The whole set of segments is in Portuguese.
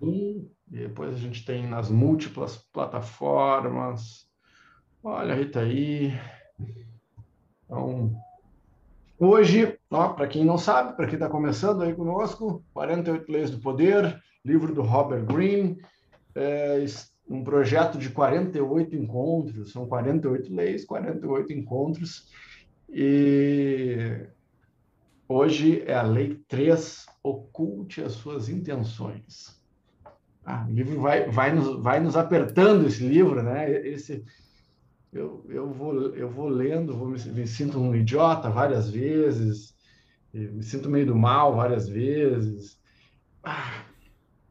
E depois a gente tem nas múltiplas plataformas. Olha, Rita aí. Então, hoje, para quem não sabe, para quem está começando aí conosco, 48 Leis do Poder, livro do Robert Greene, é um projeto de 48 encontros, são 48 leis, 48 encontros, e hoje é a lei 3, oculte as suas intenções. Ah, o livro vai, vai, nos, vai nos apertando esse livro, né? Esse, eu, eu, vou, eu vou lendo, vou me, me sinto um idiota várias vezes, me sinto meio do mal várias vezes. Ah,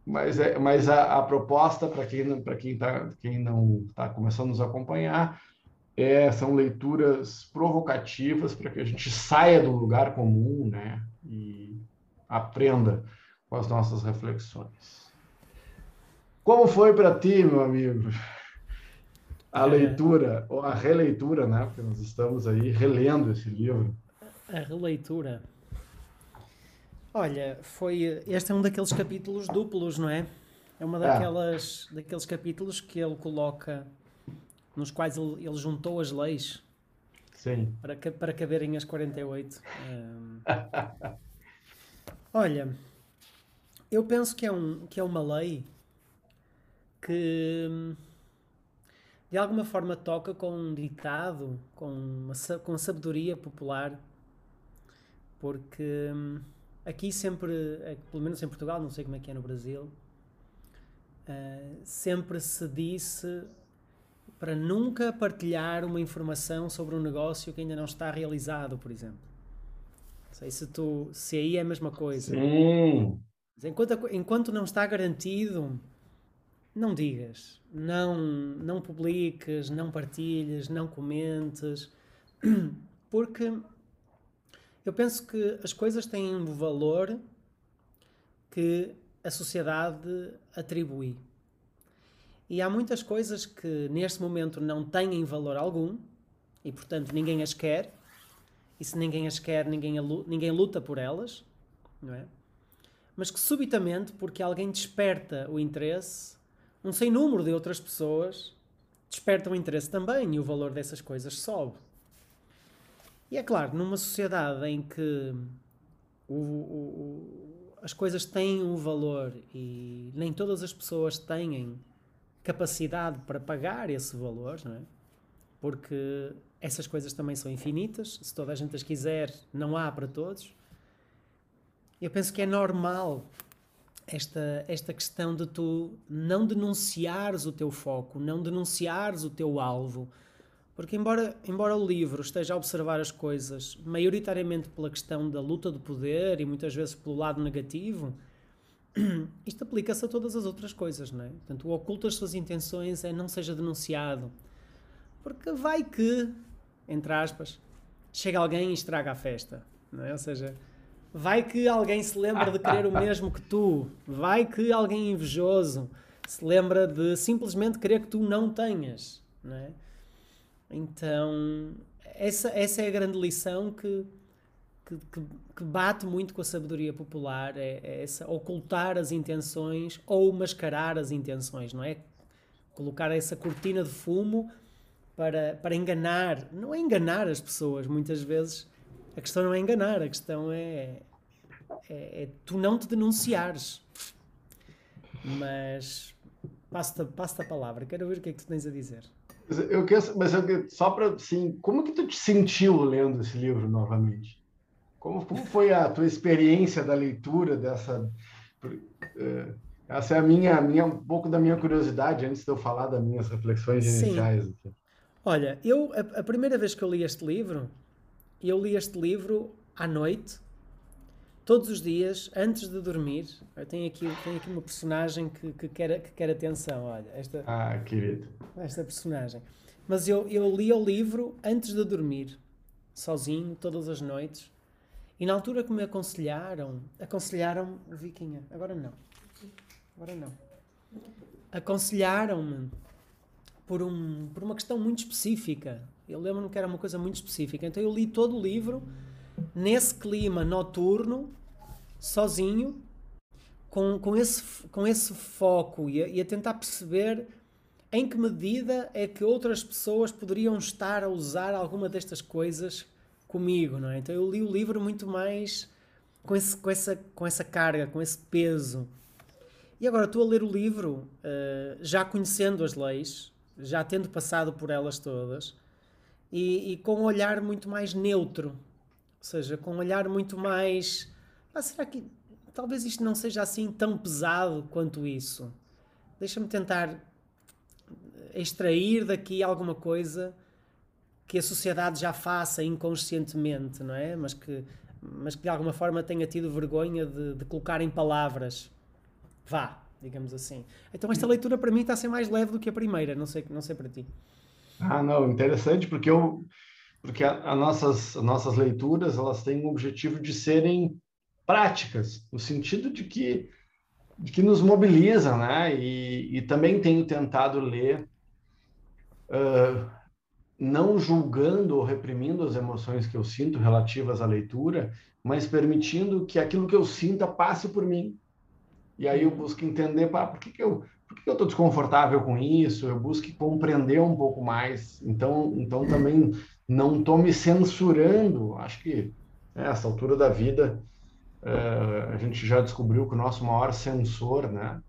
mas, é, mas a, a proposta, para quem, quem, tá, quem não está começando a nos acompanhar, é, são leituras provocativas para que a gente saia do lugar comum né, e aprenda com as nossas reflexões. Como foi para ti, meu amigo, a é. leitura, ou a releitura, né? Porque nós estamos aí relendo esse livro. A releitura. Olha, foi. Este é um daqueles capítulos duplos, não é? É uma é. daquelas, daqueles capítulos que ele coloca nos quais ele, ele juntou as leis Sim. Para, para caberem as 48. Um, olha, eu penso que é, um, que é uma lei que de alguma forma toca com um ditado, com, uma, com sabedoria popular, porque hum, aqui sempre, eh, pelo menos em Portugal, não sei como é que é no Brasil, uh, sempre se disse para nunca partilhar uma informação sobre um negócio que ainda não está realizado, por exemplo. Não sei se, tu, se aí é a mesma coisa. Sim. Enquanto, enquanto não está garantido, não digas, não, não publiques, não partilhes, não comentes, porque eu penso que as coisas têm um valor que a sociedade atribui. E há muitas coisas que neste momento não têm valor algum e, portanto, ninguém as quer. E se ninguém as quer, ninguém, ninguém luta por elas, não é? Mas que subitamente, porque alguém desperta o interesse, um sem número de outras pessoas despertam interesse também e o valor dessas coisas sobe. E é claro, numa sociedade em que o, o, as coisas têm um valor e nem todas as pessoas têm capacidade para pagar esse valor, não é? Porque essas coisas também são infinitas, se toda a gente as quiser, não há para todos. Eu penso que é normal esta, esta questão de tu não denunciares o teu foco, não denunciares o teu alvo. Porque, embora, embora o livro esteja a observar as coisas maioritariamente pela questão da luta do poder e muitas vezes pelo lado negativo, isto aplica-se a todas as outras coisas, não é? Portanto, o oculto as suas intenções é não seja denunciado. Porque vai que, entre aspas, chega alguém e estraga a festa, não é? Ou seja, vai que alguém se lembra de querer o mesmo que tu, vai que alguém invejoso se lembra de simplesmente querer que tu não tenhas, não é? Então, essa, essa é a grande lição que que, que, que, bate muito com a sabedoria popular é, é, essa ocultar as intenções ou mascarar as intenções, não é? Colocar essa cortina de fumo para, para enganar, não é enganar as pessoas, muitas vezes a questão não é enganar, a questão é, é, é tu não te denunciares. Mas passo-te passo a palavra, quero ver o que é que tu tens a dizer. Eu quero, mas eu, só para, sim, como que tu te sentiu lendo esse livro novamente? Como, como foi a tua experiência da leitura dessa? Eh, essa é a minha, minha, um pouco da minha curiosidade antes de eu falar das minhas reflexões iniciais. Sim. Olha, eu a, a, primeira vez que eu li este livro, eu li este livro à noite, todos os dias, antes de dormir. Eu tenho aqui, aqui uma personagem que, que, quer, que quer atenção. Olha, esta, ah, querido. Esta personagem. Mas eu, eu li o livro antes de dormir, sozinho, todas as noites. E na altura que me aconselharam, aconselharam Vikinha, agora não, agora não. Aconselharam-me por, um, por uma questão muito específica. Eu lembro-me que era uma coisa muito específica. Então eu li todo o livro nesse clima noturno, sozinho, com, com, esse, com esse foco e a, e a tentar perceber em que medida é que outras pessoas poderiam estar a usar alguma destas coisas comigo, não é? Então eu li o livro muito mais com, esse, com, essa, com essa carga, com esse peso. E agora estou a ler o livro uh, já conhecendo as leis, já tendo passado por elas todas e, e, com um olhar muito mais neutro, ou seja, com um olhar muito mais. Ah, será que talvez isto não seja assim tão pesado quanto isso? Deixa-me tentar extrair daqui alguma coisa que a sociedade já faça inconscientemente, não é? Mas que, mas que de alguma forma tenha tido vergonha de, de colocar em palavras. Vá, digamos assim. Então esta leitura para mim está a ser mais leve do que a primeira, não sei, não sei para ti. Ah, não, interessante, porque eu porque a, a nossas, as nossas leituras elas têm o objetivo de serem práticas, no sentido de que, de que nos mobilizam, né? E, e também tenho tentado ler uh, não julgando ou reprimindo as emoções que eu sinto relativas à leitura, mas permitindo que aquilo que eu sinta passe por mim. E aí eu busco entender, pá, por que, que eu por que eu estou desconfortável com isso? Eu busco compreender um pouco mais. Então, então também não estou me censurando. Acho que né, essa altura da vida uh, a gente já descobriu que o nosso maior sensor, né?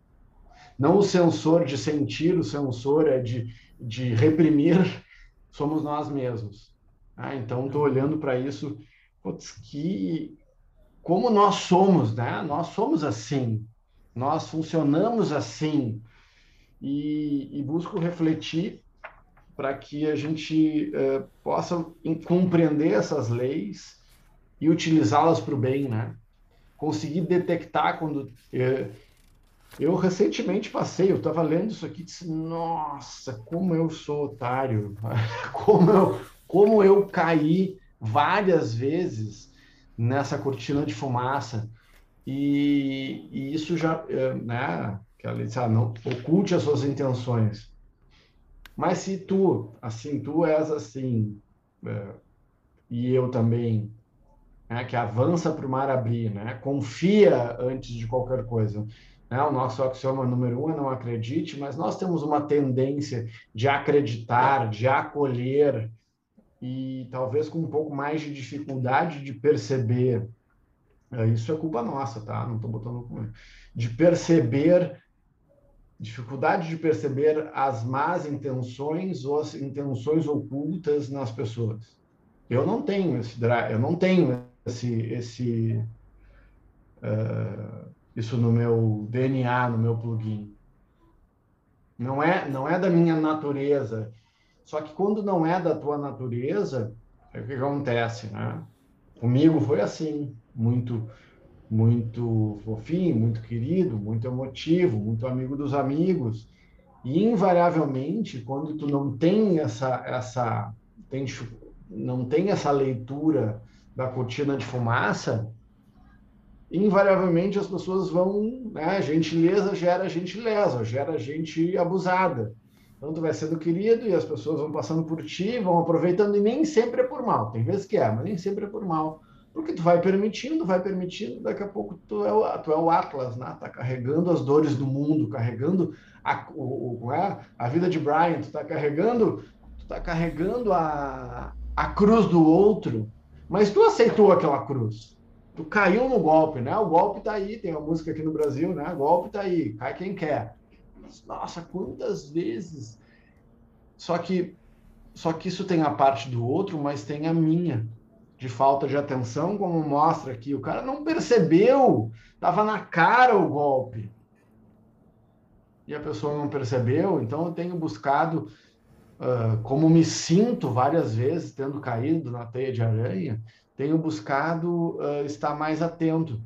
Não o sensor de sentir, o sensor é de de reprimir somos nós mesmos. Ah, então, estou olhando para isso, putz, que como nós somos, né? Nós somos assim, nós funcionamos assim, e, e busco refletir para que a gente uh, possa compreender essas leis e utilizá-las para o bem, né? Conseguir detectar quando uh, eu recentemente passei, eu estava lendo isso aqui disse, nossa, como eu sou otário, como eu, como eu caí várias vezes nessa cortina de fumaça. E, e isso já, eh, né, que ela disse, ah, não oculte as suas intenções. Mas se tu, assim, tu és assim, é, e eu também, né, que avança para o mar abrir, né, confia antes de qualquer coisa, né? O nosso axioma número um é não acredite, mas nós temos uma tendência de acreditar, de acolher, e talvez com um pouco mais de dificuldade de perceber. É, isso é culpa nossa, tá? Não estou botando. De perceber, dificuldade de perceber as más intenções ou as intenções ocultas nas pessoas. Eu não tenho esse, eu não tenho esse, esse uh, isso no meu DNA, no meu plugin. Não é, não é da minha natureza. Só que quando não é da tua natureza, é o que acontece, né? Comigo foi assim, muito muito fofinho, muito querido, muito emotivo, muito amigo dos amigos. E invariavelmente, quando tu não tem essa essa tem, não tem essa leitura da cortina de fumaça, invariavelmente as pessoas vão, né, gentileza gera gentileza, gera gente abusada. Então tu vai sendo querido e as pessoas vão passando por ti, vão aproveitando e nem sempre é por mal. Tem vezes que é, mas nem sempre é por mal. Porque tu vai permitindo, vai permitindo, daqui a pouco tu é o, tu é o Atlas, né? Tá carregando as dores do mundo, carregando a, o, o, é? a vida de Brian, tu tá carregando, tu tá carregando a, a cruz do outro, mas tu aceitou aquela cruz tu caiu no golpe, né? O golpe tá aí, tem uma música aqui no Brasil, né? O golpe tá aí, cai quem quer. Nossa, quantas vezes. Só que só que isso tem a parte do outro, mas tem a minha de falta de atenção, como mostra aqui. O cara não percebeu, tava na cara o golpe. E a pessoa não percebeu, então eu tenho buscado uh, como me sinto várias vezes tendo caído na teia de aranha, tenho buscado uh, estar mais atento.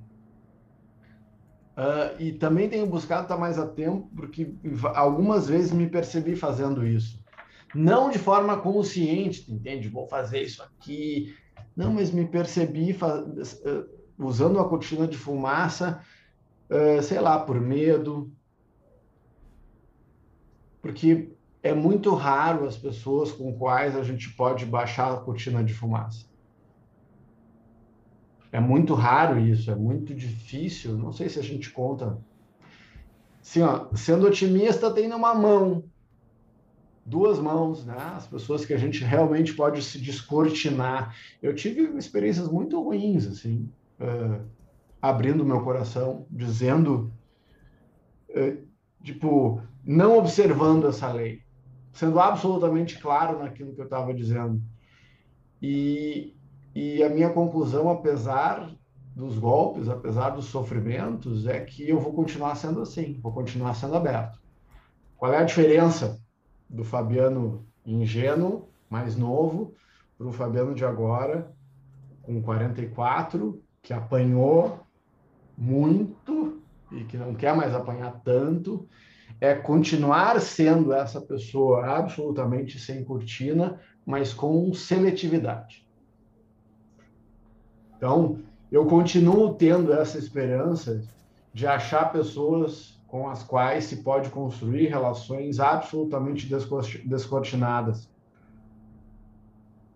Uh, e também tenho buscado estar mais atento porque algumas vezes me percebi fazendo isso. Não de forma consciente, entende? Vou fazer isso aqui. Não, mas me percebi uh, usando a cortina de fumaça, sei lá, por medo. Porque é muito raro as pessoas com quais a gente pode baixar a cortina de fumaça é muito raro isso, é muito difícil. Não sei se a gente conta. Sim, ó, sendo otimista, tem numa mão, duas mãos, né? As pessoas que a gente realmente pode se descortinar. Eu tive experiências muito ruins, assim, uh, abrindo meu coração, dizendo, uh, tipo, não observando essa lei, sendo absolutamente claro naquilo que eu estava dizendo. E, e a minha conclusão, apesar dos golpes, apesar dos sofrimentos, é que eu vou continuar sendo assim, vou continuar sendo aberto. Qual é a diferença do Fabiano ingênuo, mais novo, para o Fabiano de agora, com 44, que apanhou muito e que não quer mais apanhar tanto, é continuar sendo essa pessoa absolutamente sem cortina, mas com seletividade. Então, eu continuo tendo essa esperança de achar pessoas com as quais se pode construir relações absolutamente descortinadas.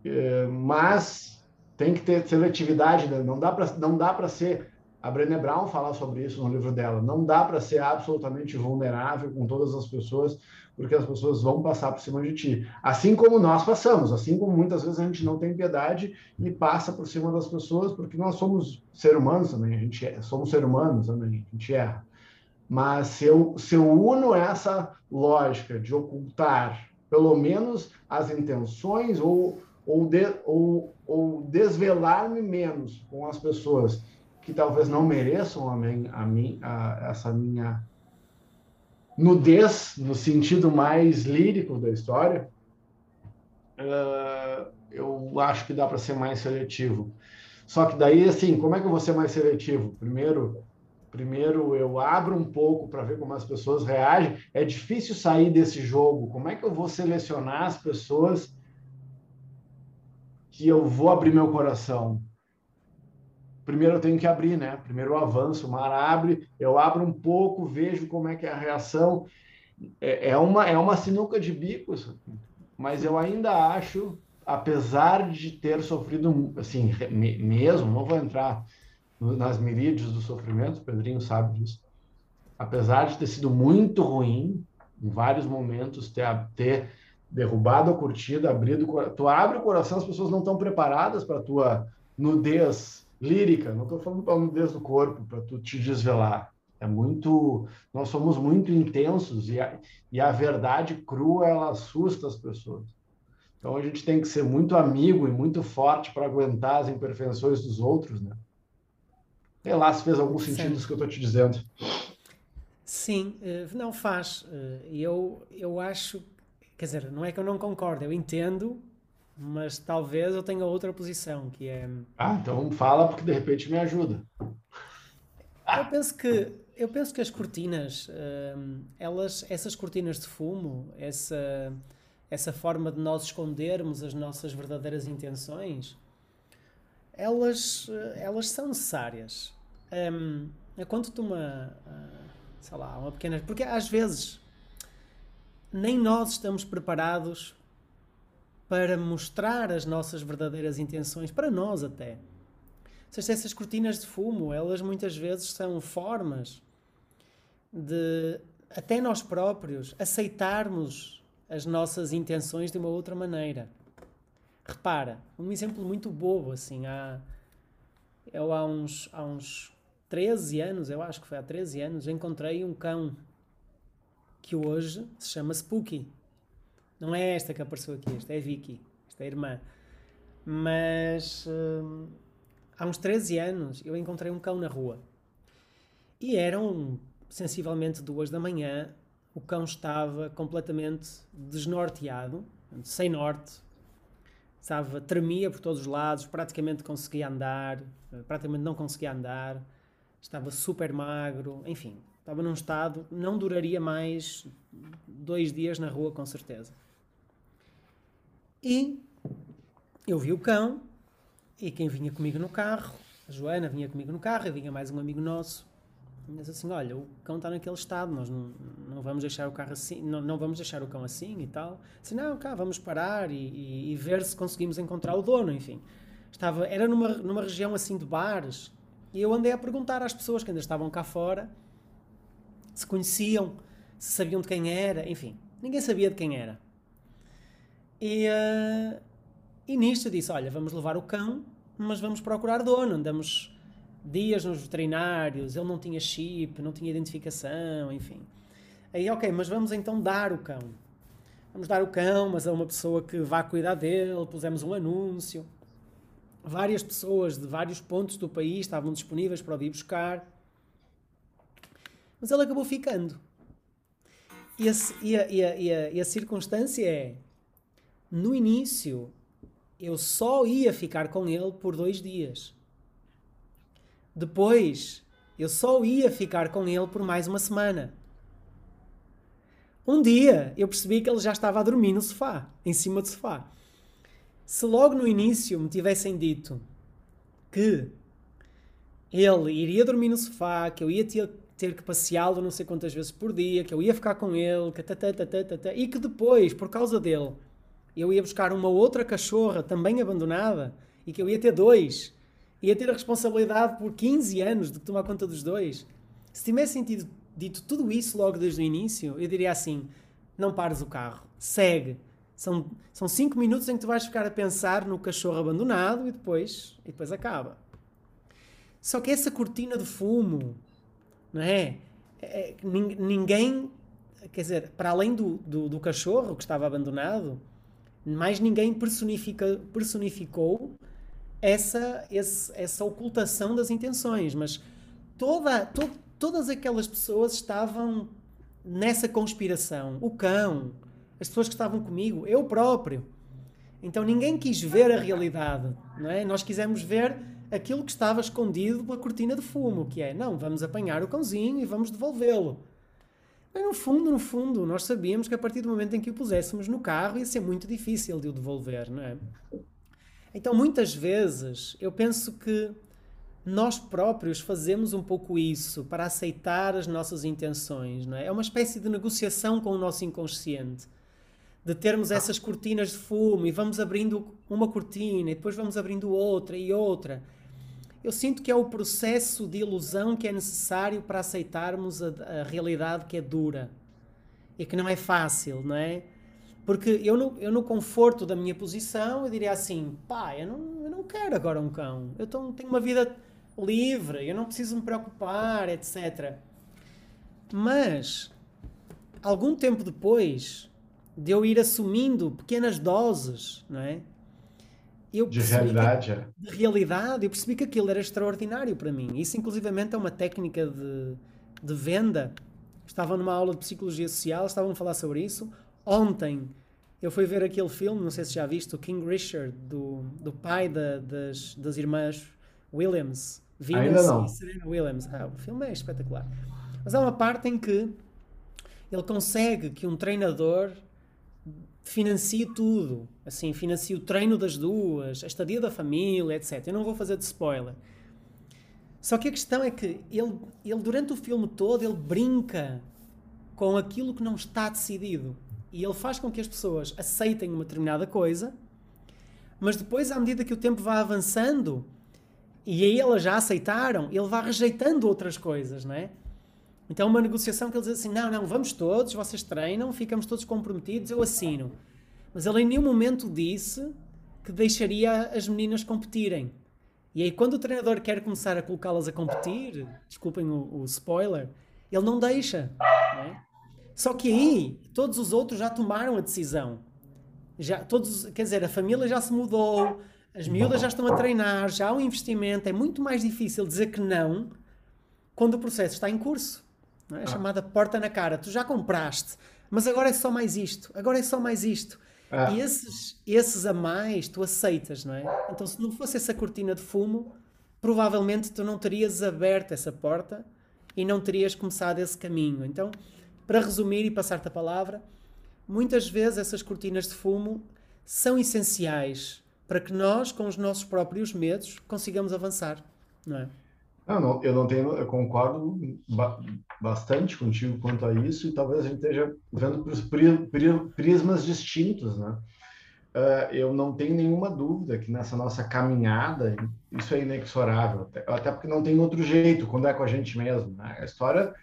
É, mas tem que ter seletividade, né? não dá para não dá para ser a Brené Brown fala sobre isso no livro dela. Não dá para ser absolutamente vulnerável com todas as pessoas, porque as pessoas vão passar por cima de ti. Assim como nós passamos, assim como muitas vezes a gente não tem piedade e passa por cima das pessoas, porque nós somos seres humanos também, a gente é, somos seres humanos também, a gente erra. Mas se eu, se eu uno essa lógica de ocultar pelo menos as intenções ou, ou, de, ou, ou desvelar-me menos com as pessoas que talvez não mereçam a, mim, a, mim, a essa minha nudez, no sentido mais lírico da história, uh, eu acho que dá para ser mais seletivo. Só que daí, assim, como é que eu vou ser mais seletivo? Primeiro, primeiro eu abro um pouco para ver como as pessoas reagem. É difícil sair desse jogo. Como é que eu vou selecionar as pessoas que eu vou abrir meu coração? Primeiro eu tenho que abrir, né? Primeiro eu avanço, o mar abre, eu abro um pouco, vejo como é que é a reação. É, é uma, é uma sinuca de bicos, mas eu ainda acho, apesar de ter sofrido, assim, mesmo, não vou entrar nas miríades do sofrimento, o Pedrinho sabe disso. Apesar de ter sido muito ruim, em vários momentos, ter, ter derrubado a curtida, abrido Tu abre o coração, as pessoas não estão preparadas para tua nudez lírica. Não estou falando para nudez do corpo, para tu te desvelar. É muito. Nós somos muito intensos e a, e a verdade crua ela assusta as pessoas. Então a gente tem que ser muito amigo e muito forte para aguentar as imperfeições dos outros, né? Sei lá se fez algum sentido isso que eu estou te dizendo. Sim, eh, não faz. Eh, eu, eu acho, quer dizer, não é que eu não concordo, eu entendo, mas talvez eu tenha outra posição, que é... Ah, então fala porque de repente me ajuda. Eu penso que, eu penso que as cortinas, eh, elas, essas cortinas de fumo, essa, essa forma de nós escondermos as nossas verdadeiras intenções, elas, elas são necessárias. Um, quando tu uma, uh, sei lá, uma pequena. Porque às vezes nem nós estamos preparados para mostrar as nossas verdadeiras intenções, para nós até. Ou essas cortinas de fumo, elas muitas vezes são formas de até nós próprios aceitarmos as nossas intenções de uma outra maneira. Repara, um exemplo muito bobo assim, há eu há uns, há uns 13 anos, eu acho que foi há 13 anos, encontrei um cão que hoje se chama Spooky. Não é esta que apareceu aqui, esta é Vicky, esta é a irmã. Mas hum, há uns 13 anos eu encontrei um cão na rua. E eram sensivelmente duas da manhã. O cão estava completamente desnorteado, sem norte, estava, tremia por todos os lados, praticamente conseguia andar, praticamente não conseguia andar estava super magro, enfim, estava num estado, não duraria mais dois dias na rua, com certeza. E eu vi o cão, e quem vinha comigo no carro, a Joana vinha comigo no carro, e vinha mais um amigo nosso, e disse assim, olha, o cão está naquele estado, nós não, não vamos deixar o carro assim, não, não vamos deixar o cão assim e tal. Assim, não, cá, vamos parar e, e, e ver se conseguimos encontrar o dono, enfim. Estava, era numa, numa região assim de bares. E eu andei a perguntar às pessoas que ainda estavam cá fora se conheciam, se sabiam de quem era, enfim. Ninguém sabia de quem era. E, uh, e nisto eu disse: Olha, vamos levar o cão, mas vamos procurar dono. Andamos dias nos veterinários, ele não tinha chip, não tinha identificação, enfim. Aí, ok, mas vamos então dar o cão. Vamos dar o cão, mas a uma pessoa que vá cuidar dele, pusemos um anúncio. Várias pessoas de vários pontos do país estavam disponíveis para o ir buscar. Mas ele acabou ficando. E a, e a, e a, e a circunstância é: no início, eu só ia ficar com ele por dois dias. Depois, eu só ia ficar com ele por mais uma semana. Um dia, eu percebi que ele já estava a dormir no sofá, em cima do sofá. Se logo no início me tivessem dito que ele iria dormir no sofá, que eu ia ter, que passeá-lo não sei quantas vezes por dia, que eu ia ficar com ele, que e que depois, por causa dele, eu ia buscar uma outra cachorra também abandonada e que eu ia ter dois, ia ter a responsabilidade por 15 anos de tomar conta dos dois. Se tivesse sentido, dito tudo isso logo desde o início, eu diria assim: não pares o carro, segue. São, são cinco minutos em que tu vais ficar a pensar no cachorro abandonado e depois, e depois acaba. Só que essa cortina de fumo, não é? é, é ninguém, quer dizer, para além do, do, do cachorro que estava abandonado, mais ninguém personifica, personificou essa, esse, essa ocultação das intenções, mas toda, to, todas aquelas pessoas estavam nessa conspiração. O cão, as pessoas que estavam comigo, eu próprio. Então ninguém quis ver a realidade, não é? Nós quisemos ver aquilo que estava escondido pela cortina de fumo, que é, não, vamos apanhar o cãozinho e vamos devolvê-lo. Mas no fundo, no fundo, nós sabíamos que a partir do momento em que o puséssemos no carro ia ser muito difícil de o devolver, não é? Então, muitas vezes, eu penso que nós próprios fazemos um pouco isso para aceitar as nossas intenções, não é? É uma espécie de negociação com o nosso inconsciente. De termos essas cortinas de fumo e vamos abrindo uma cortina e depois vamos abrindo outra e outra eu sinto que é o processo de ilusão que é necessário para aceitarmos a, a realidade que é dura e que não é fácil, não é? Porque eu no, eu no conforto da minha posição, eu diria assim, pá, eu não, eu não quero agora um cão. Eu tô, tenho uma vida livre, eu não preciso me preocupar, etc. Mas, algum tempo depois de eu ir assumindo pequenas doses, não é? eu de realidade, que, de realidade, eu percebi que aquilo era extraordinário para mim. Isso, inclusivamente, é uma técnica de, de venda. Estava numa aula de psicologia social, estavam a falar sobre isso. Ontem, eu fui ver aquele filme, não sei se já viste, o King Richard, do, do pai da, das, das irmãs Williams. Venus e Serena Williams. Ah, o filme é espetacular. Mas há uma parte em que ele consegue que um treinador financie tudo. Assim, financie o treino das duas, a estadia da família, etc. Eu não vou fazer de spoiler. Só que a questão é que ele, ele durante o filme todo, ele brinca com aquilo que não está decidido. E ele faz com que as pessoas aceitem uma determinada coisa, mas depois, à medida que o tempo vai avançando, e aí elas já aceitaram, ele vai rejeitando outras coisas, não é? Então, uma negociação que ele diz assim: não, não, vamos todos, vocês treinam, ficamos todos comprometidos, eu assino. Mas ele em nenhum momento disse que deixaria as meninas competirem. E aí, quando o treinador quer começar a colocá-las a competir, desculpem o, o spoiler, ele não deixa. É? Só que aí, todos os outros já tomaram a decisão. Já, todos, quer dizer, a família já se mudou, as miúdas já estão a treinar, já há um investimento. É muito mais difícil dizer que não quando o processo está em curso. É? Ah. chamada porta na cara. Tu já compraste, mas agora é só mais isto, agora é só mais isto. Ah. E esses, esses a mais tu aceitas, não é? Então, se não fosse essa cortina de fumo, provavelmente tu não terias aberto essa porta e não terias começado esse caminho. Então, para resumir e passar-te a palavra, muitas vezes essas cortinas de fumo são essenciais para que nós, com os nossos próprios medos, consigamos avançar, não é? Não, não, eu não tenho, eu concordo ba bastante contigo quanto a isso e talvez a gente esteja vendo por prismas distintos, né? uh, eu não tenho nenhuma dúvida que nessa nossa caminhada isso é inexorável, até, até porque não tem outro jeito quando é com a gente mesmo. Né? A história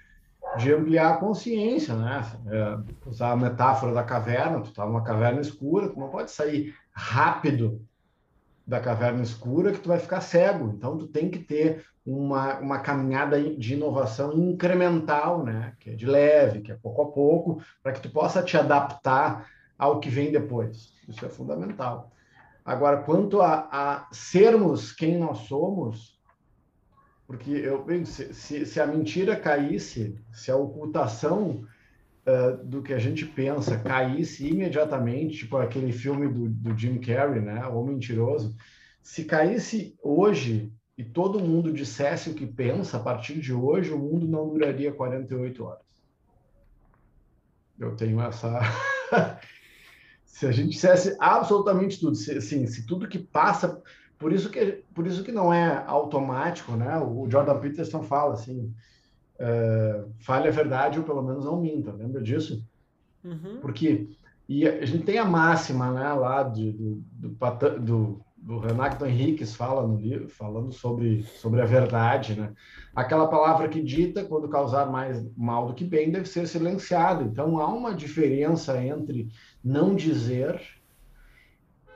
de ampliar a consciência, né? É, usar a metáfora da caverna, tu está numa caverna escura, tu não pode sair rápido da caverna escura que tu vai ficar cego. Então tu tem que ter uma, uma caminhada de inovação incremental, né? Que é de leve, que é pouco a pouco, para que tu possa te adaptar ao que vem depois. Isso é fundamental. Agora, quanto a, a sermos quem nós somos, porque eu se, se, se a mentira caísse, se a ocultação uh, do que a gente pensa caísse imediatamente, tipo aquele filme do, do Jim Carrey, né, O Mentiroso, se caísse hoje e todo mundo dissesse o que pensa, a partir de hoje o mundo não duraria 48 horas. Eu tenho essa se a gente dissesse absolutamente tudo, se, assim, se tudo que passa, por isso que por isso que não é automático, né? O Jordan Peterson fala assim, uh, fale a verdade ou pelo menos não minta, lembra disso? Uhum. Porque e a gente tem a máxima, né, lá de, do, do, do do Renato Henriques fala no livro, falando sobre, sobre a verdade, né? Aquela palavra que dita, quando causar mais mal do que bem, deve ser silenciado. Então, há uma diferença entre não dizer,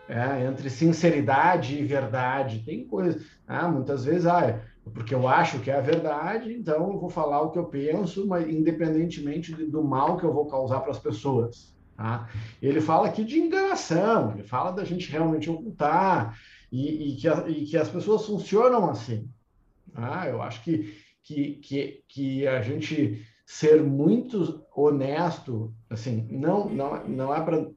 é, entre sinceridade e verdade. Tem coisa, ah, muitas vezes, ah, porque eu acho que é a verdade, então eu vou falar o que eu penso, mas independentemente do mal que eu vou causar para as pessoas. Tá? Ele fala aqui de enganação, ele fala da gente realmente ocultar e, e, que, a, e que, as pessoas funcionam assim. Tá? Eu acho que, que, que, a gente ser muito honesto, assim, não, não, não é para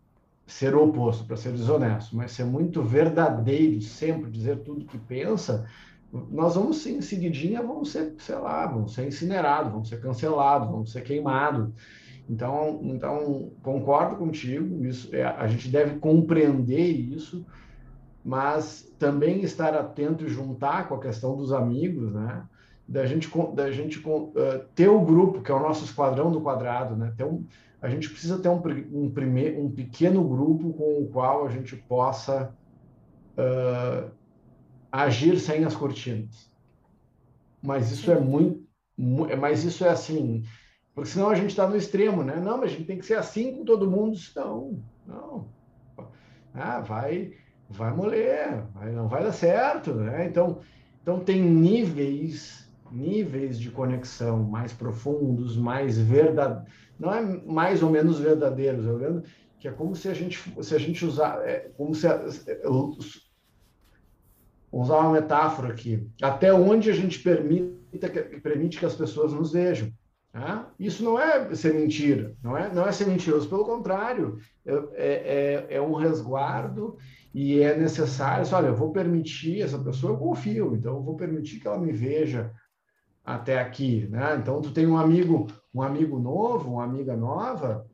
ser oposto, para ser desonesto, mas ser muito verdadeiro, sempre dizer tudo que pensa, nós vamos em seguidinha, vamos ser, sei lá, vamos ser incinerados, vamos ser cancelados, vamos ser queimados. Então, então concordo contigo, isso é, a gente deve compreender isso, mas também estar atento e juntar com a questão dos amigos, né? Da gente, da gente uh, ter o grupo, que é o nosso esquadrão do quadrado, né? Ter um, a gente precisa ter um, um, primeiro, um pequeno grupo com o qual a gente possa uh, agir sem as cortinas. Mas isso é muito, mas isso é assim, porque senão a gente está no extremo, né? Não, mas a gente tem que ser assim com todo mundo. Não, não. Ah, vai, vai moler, vai, não vai dar certo, né? Então, então tem níveis, níveis de conexão mais profundos, mais verdadeiros. Não é mais ou menos verdadeiros, eu lembro que é como se a gente, se a gente usar, é como se a, usar uma metáfora aqui, até onde a gente permite, permite que as pessoas nos vejam. Tá? Isso não é ser mentira, não é, não é ser mentiroso, pelo contrário, é, é, é, um resguardo e é necessário. Olha, eu vou permitir essa pessoa, eu confio, então eu vou permitir que ela me veja até aqui, né? Então tu tem um amigo, um amigo novo, uma amiga nova,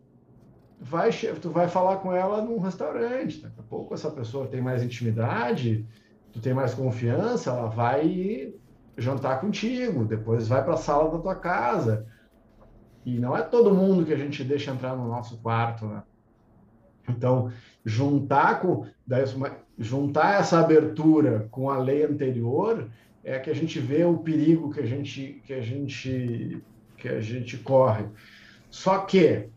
vai, tu vai falar com ela num restaurante. Daqui a pouco essa pessoa tem mais intimidade, tu tem mais confiança, ela vai jantar contigo, depois vai para a sala da tua casa e não é todo mundo que a gente deixa entrar no nosso quarto, né? Então, juntar com juntar essa abertura com a lei anterior é que a gente vê o perigo que a gente que a gente que a gente corre. Só que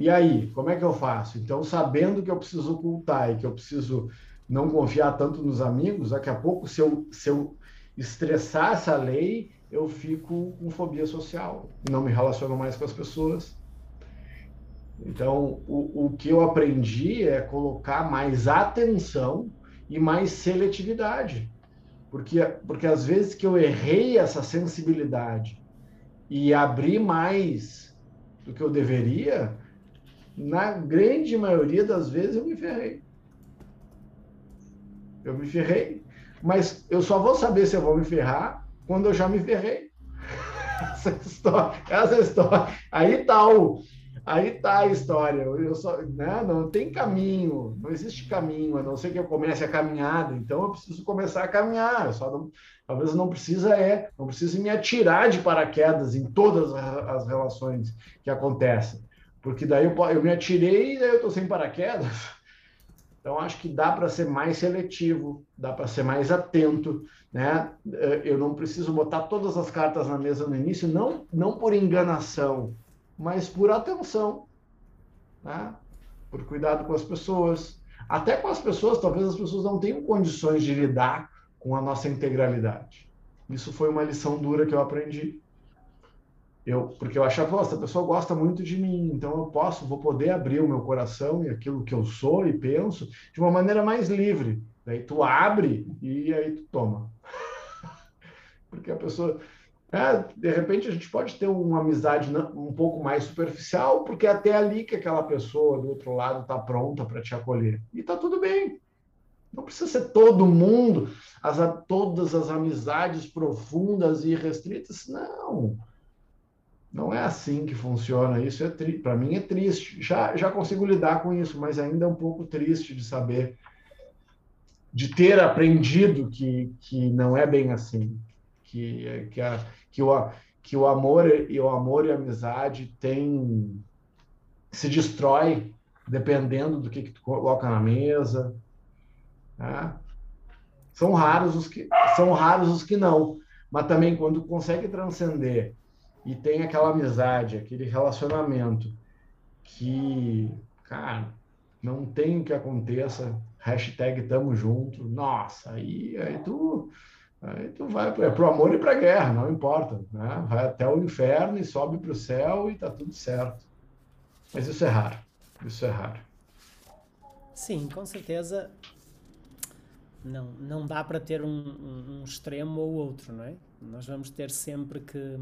e aí, como é que eu faço? Então, sabendo que eu preciso ocultar e que eu preciso não confiar tanto nos amigos, daqui a pouco se eu se eu estressar essa lei, eu fico com fobia social, não me relaciono mais com as pessoas. Então, o, o que eu aprendi é colocar mais atenção e mais seletividade. Porque, porque às vezes que eu errei essa sensibilidade e abri mais do que eu deveria, na grande maioria das vezes eu me ferrei. Eu me ferrei. Mas eu só vou saber se eu vou me ferrar quando eu já me ferrei. essa história, essa história. Aí tá o, aí tá a história. Eu só, né, não tem caminho, não existe caminho, a não ser que eu comece a caminhada. Então eu preciso começar a caminhar. Eu só não, talvez não precisa é, não precisa me atirar de paraquedas em todas as relações que acontecem, porque daí eu, eu me atirei e daí eu tô sem paraquedas. Então, acho que dá para ser mais seletivo, dá para ser mais atento, né? Eu não preciso botar todas as cartas na mesa no início, não, não por enganação, mas por atenção, né? por cuidado com as pessoas. Até com as pessoas, talvez as pessoas não tenham condições de lidar com a nossa integralidade. Isso foi uma lição dura que eu aprendi. Eu, porque eu achava, nossa, a pessoa gosta muito de mim, então eu posso, vou poder abrir o meu coração e aquilo que eu sou e penso de uma maneira mais livre. Daí tu abre e aí tu toma. porque a pessoa, é, de repente a gente pode ter uma amizade um pouco mais superficial, porque é até ali que aquela pessoa do outro lado está pronta para te acolher. E está tudo bem. Não precisa ser todo mundo, as, todas as amizades profundas e restritas. Não. Não é assim que funciona. Isso é para mim é triste. Já, já consigo lidar com isso, mas ainda é um pouco triste de saber, de ter aprendido que, que não é bem assim, que, que, a, que, o, que o amor e o amor e a amizade tem se destrói dependendo do que, que tu coloca na mesa. Né? São raros os que são raros os que não, mas também quando consegue transcender e tem aquela amizade, aquele relacionamento que, cara, não tem o que aconteça, hashtag tamo junto, nossa, aí, aí tu aí tu vai é pro amor e pra guerra, não importa, né? Vai até o inferno e sobe pro céu e tá tudo certo. Mas isso é raro, isso é raro. Sim, com certeza não, não dá para ter um, um, um extremo ou outro, não é? Nós vamos ter sempre que eh,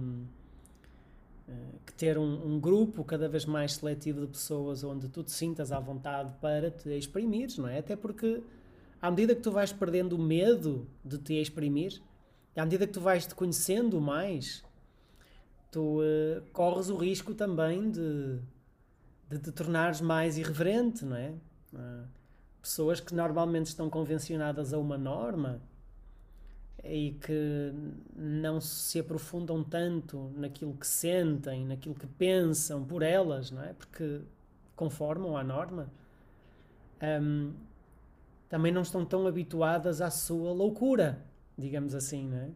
que ter um, um, grupo cada vez mais seletivo de pessoas onde tu te sintas à vontade para te exprimir, não é? Até porque à medida que tu vais perdendo o medo de te exprimir, à medida que tu vais te conhecendo mais, tu uh, corres o risco também de, de te tornares mais irreverente, não é? Uh, pessoas que normalmente estão convencionadas a uma norma e que não se aprofundam tanto naquilo que sentem, naquilo que pensam por elas, não é? Porque conformam à norma, um, também não estão tão habituadas à sua loucura, digamos assim, não é?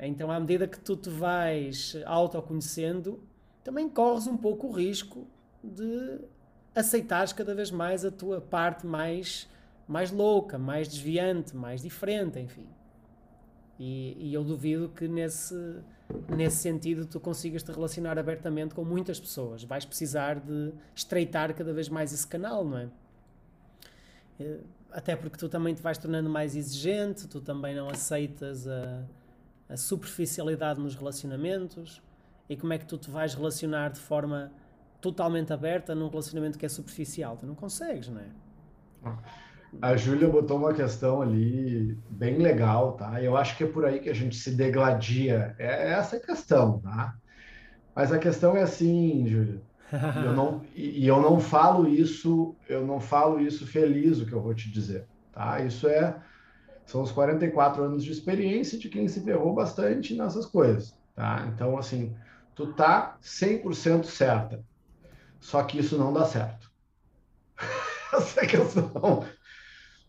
Então, à medida que tu te vais autoconhecendo, também corres um pouco o risco de aceitares cada vez mais a tua parte mais, mais louca, mais desviante, mais diferente, enfim. E, e, eu duvido que nesse, nesse sentido tu consigas te relacionar abertamente com muitas pessoas. Vais precisar de estreitar cada vez mais esse canal, não é? Eh, até porque tu também te vais tornando mais exigente, tu também não aceitas a, a superficialidade nos relacionamentos. E como é que tu te vais relacionar de forma totalmente aberta num relacionamento que é superficial? Tu não consegues, não é? A Júlia botou uma questão ali bem legal, tá? Eu acho que é por aí que a gente se degladia. É essa a questão, tá? Mas a questão é assim, Júlia. eu não, e eu não falo isso, eu não falo isso feliz, o que eu vou te dizer, tá? Isso é são os 44 anos de experiência de quem se ferrou bastante nessas coisas, tá? Então, assim, tu tá 100% certa. Só que isso não dá certo. Essa é questão.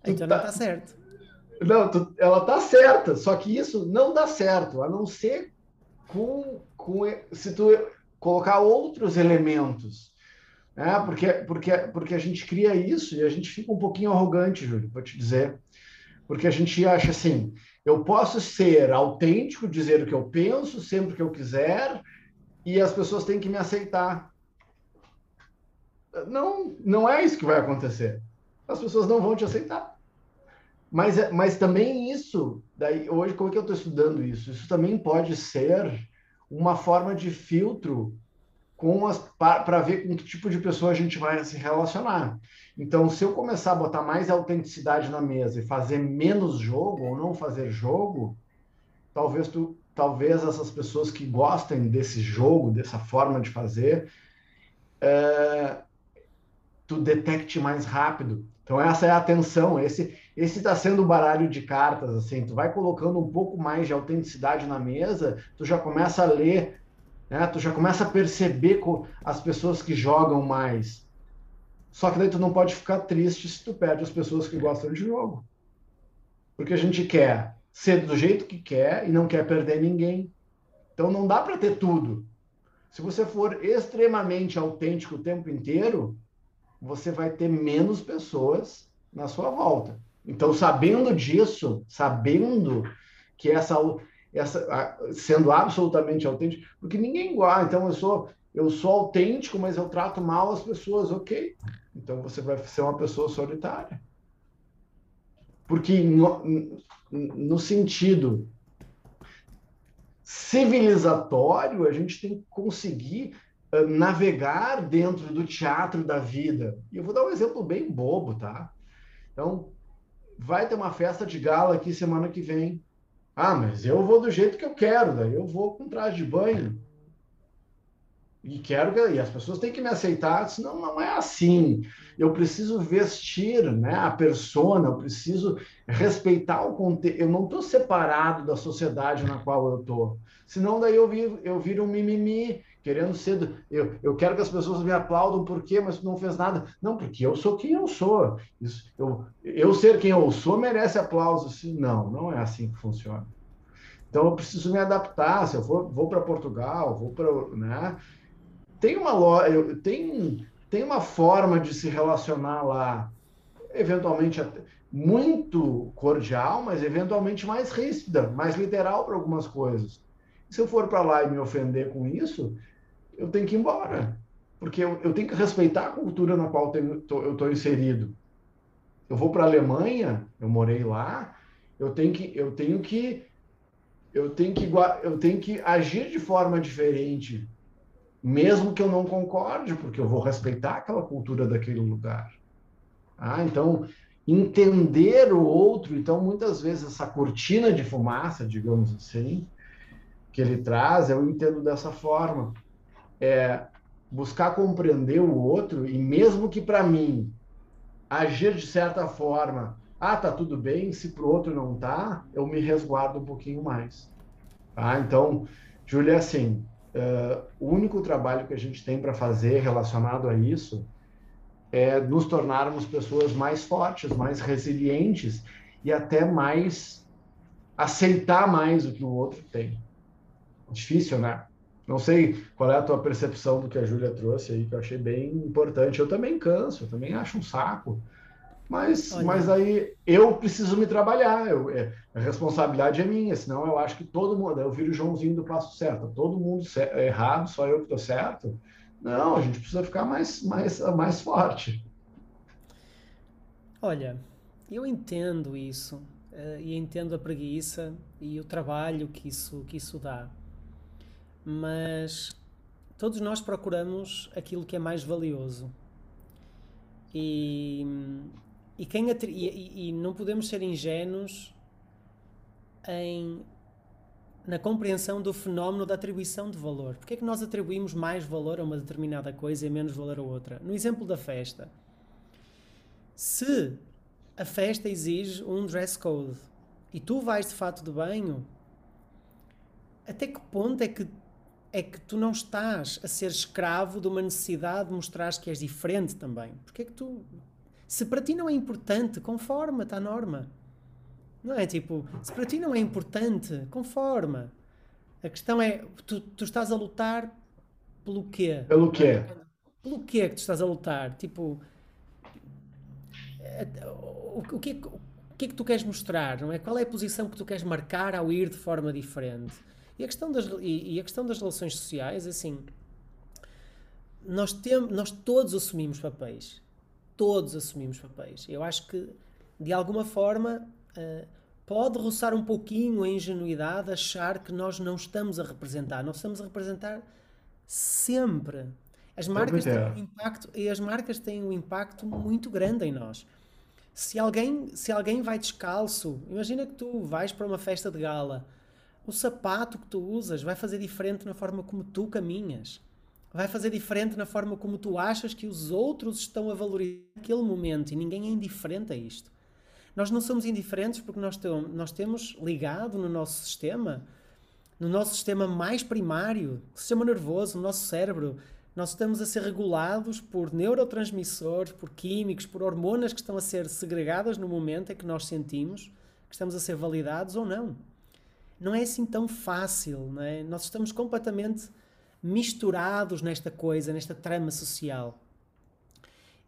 Então tá... não tá certo. Não, tu, ela tá certa, só que isso não dá certo, a não ser com, com se tu colocar outros elementos. Né? Porque, porque, porque a gente cria isso e a gente fica um pouquinho arrogante, Júlio, para te dizer. Porque a gente acha assim: eu posso ser autêntico, dizer o que eu penso sempre que eu quiser, e as pessoas têm que me aceitar. Não, não é isso que vai acontecer as pessoas não vão te aceitar. Mas, é, mas também isso, daí hoje como é que eu estou estudando isso? Isso também pode ser uma forma de filtro com as para ver com que tipo de pessoa a gente vai se relacionar. Então, se eu começar a botar mais autenticidade na mesa e fazer menos jogo ou não fazer jogo, talvez tu, talvez essas pessoas que gostem desse jogo, dessa forma de fazer, é, tu detecte mais rápido então essa é a atenção, esse esse está sendo o baralho de cartas, assim, tu vai colocando um pouco mais de autenticidade na mesa, tu já começa a ler, né? Tu já começa a perceber as pessoas que jogam mais. Só que daí tu não pode ficar triste se tu perde as pessoas que gostam de jogo. Porque a gente quer ser do jeito que quer e não quer perder ninguém. Então não dá para ter tudo. Se você for extremamente autêntico o tempo inteiro, você vai ter menos pessoas na sua volta. Então, sabendo disso, sabendo que essa, essa sendo absolutamente autêntico, porque ninguém igual, então eu sou eu sou autêntico, mas eu trato mal as pessoas, ok? Então você vai ser uma pessoa solitária. Porque no, no sentido civilizatório, a gente tem que conseguir navegar dentro do teatro da vida. E eu vou dar um exemplo bem bobo, tá? Então, vai ter uma festa de gala aqui semana que vem. Ah, mas eu vou do jeito que eu quero, daí eu vou com traje de banho. E quero que e as pessoas têm que me aceitar, senão não é assim. Eu preciso vestir, né, a persona, eu preciso respeitar o contexto. Eu não estou separado da sociedade na qual eu estou. Senão daí eu viro, eu viro um mimimi, querendo ser. Eu, eu quero que as pessoas me aplaudam, por quê? Mas tu não fez nada. Não, porque eu sou quem eu sou. Isso, eu, eu ser quem eu sou merece aplauso. Não, não é assim que funciona. Então eu preciso me adaptar. Se eu for, vou para Portugal, vou para. Né? Tem uma loja, tem, tem uma forma de se relacionar lá, eventualmente muito cordial, mas eventualmente mais ríspida, mais literal para algumas coisas. Se eu for para lá e me ofender com isso, eu tenho que ir embora. Porque eu, eu tenho que respeitar a cultura na qual eu estou inserido. Eu vou para a Alemanha, eu morei lá, eu tenho que, eu tenho que, eu tenho que, eu tenho que agir de forma diferente, mesmo que eu não concorde, porque eu vou respeitar aquela cultura daquele lugar. Ah, então entender o outro, então muitas vezes essa cortina de fumaça, digamos assim, que ele traz, eu entendo dessa forma é, buscar compreender o outro e mesmo que para mim agir de certa forma, ah, tá tudo bem, se para o outro não tá, eu me resguardo um pouquinho mais. Tá? Então, Júlia, assim, uh, o único trabalho que a gente tem para fazer relacionado a isso é nos tornarmos pessoas mais fortes, mais resilientes e até mais aceitar mais o que o outro tem. Difícil, né? Não sei qual é a tua percepção do que a Júlia trouxe aí, que eu achei bem importante. Eu também canso, eu também acho um saco. Mas, mas aí eu preciso me trabalhar, eu, é, a responsabilidade é minha, senão eu acho que todo mundo, eu viro o Joãozinho do passo certo, todo mundo é errado, só eu que estou certo. Não, a gente precisa ficar mais, mais, mais forte. Olha, eu entendo isso, uh, e entendo a preguiça e o trabalho que isso, que isso dá mas todos nós procuramos aquilo que é mais valioso. E, e, quem e, e não podemos ser ingênuos em, na compreensão do fenómeno da atribuição de valor. Porque é que nós atribuímos mais valor a uma determinada coisa e menos valor a outra? No exemplo da festa, se a festa exige um dress code e tu vais de fato de banho, até que ponto é que é que tu não estás a ser escravo de uma necessidade de mostrar que és diferente também. Porque é que tu. Se para ti não é importante, conforma-te à norma. Não é tipo, se para ti não é importante, conforma. A questão é, tu, tu estás a lutar pelo quê? Pelo quê? Pelo quê que tu estás a lutar? Tipo, o, o, que, é o que é que tu queres mostrar? Não é? Qual é a posição que tu queres marcar ao ir de forma diferente? E a questão das, e, e a questão das relações sociais, assim, nós, tem, nós todos assumimos papéis. Todos assumimos papéis. Eu acho que, de alguma forma, uh, pode roçar um pouquinho a ingenuidade achar que nós não estamos a representar. Nós estamos a representar sempre. As marcas têm um impacto e as marcas têm um impacto muito grande em nós. Se alguém, se alguém vai descalço, imagina que tu vais para uma festa de gala o sapato que tu usas vai fazer diferente na forma como tu caminhas. Vai fazer diferente na forma como tu achas que os outros estão a valorizar aquele momento e ninguém é indiferente a isto. Nós não somos indiferentes porque nós, nós temos ligado no nosso sistema, no nosso sistema mais primário, o sistema nervoso, no nosso cérebro, Nós estamos a ser regulados por neurotransmissores, por químicos, por hormonas que estão a ser segregadas no momento em que nós sentimos que estamos a ser validados ou não. Não é assim tão fácil, não é? Nós estamos completamente misturados nesta coisa, nesta trama social.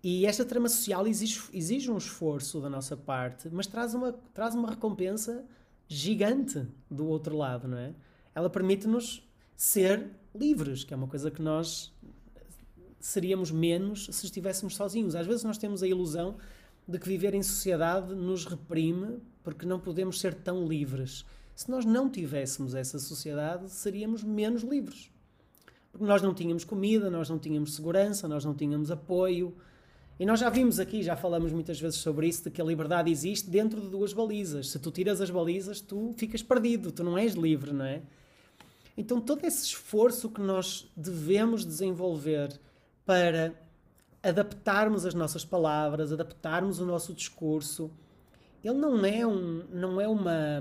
E esta trama social exige, exige um esforço da nossa parte, mas traz uma, traz uma recompensa gigante do outro lado, não é? Ela permite-nos ser livres, que é uma coisa que nós seríamos menos se estivéssemos sozinhos. Às vezes nós temos a ilusão de que viver em sociedade nos reprime porque não podemos ser tão livres. Se nós não tivéssemos essa sociedade, seríamos menos livres. Porque nós não tínhamos comida, nós não tínhamos segurança, nós não tínhamos apoio. E nós já vimos aqui, já falamos muitas vezes sobre isso, de que a liberdade existe dentro de duas balizas. Se tu tiras as balizas, tu ficas perdido, tu não és livre, não é? Então todo esse esforço que nós devemos desenvolver para adaptarmos as nossas palavras, adaptarmos o nosso discurso. Ele não é um, não é uma,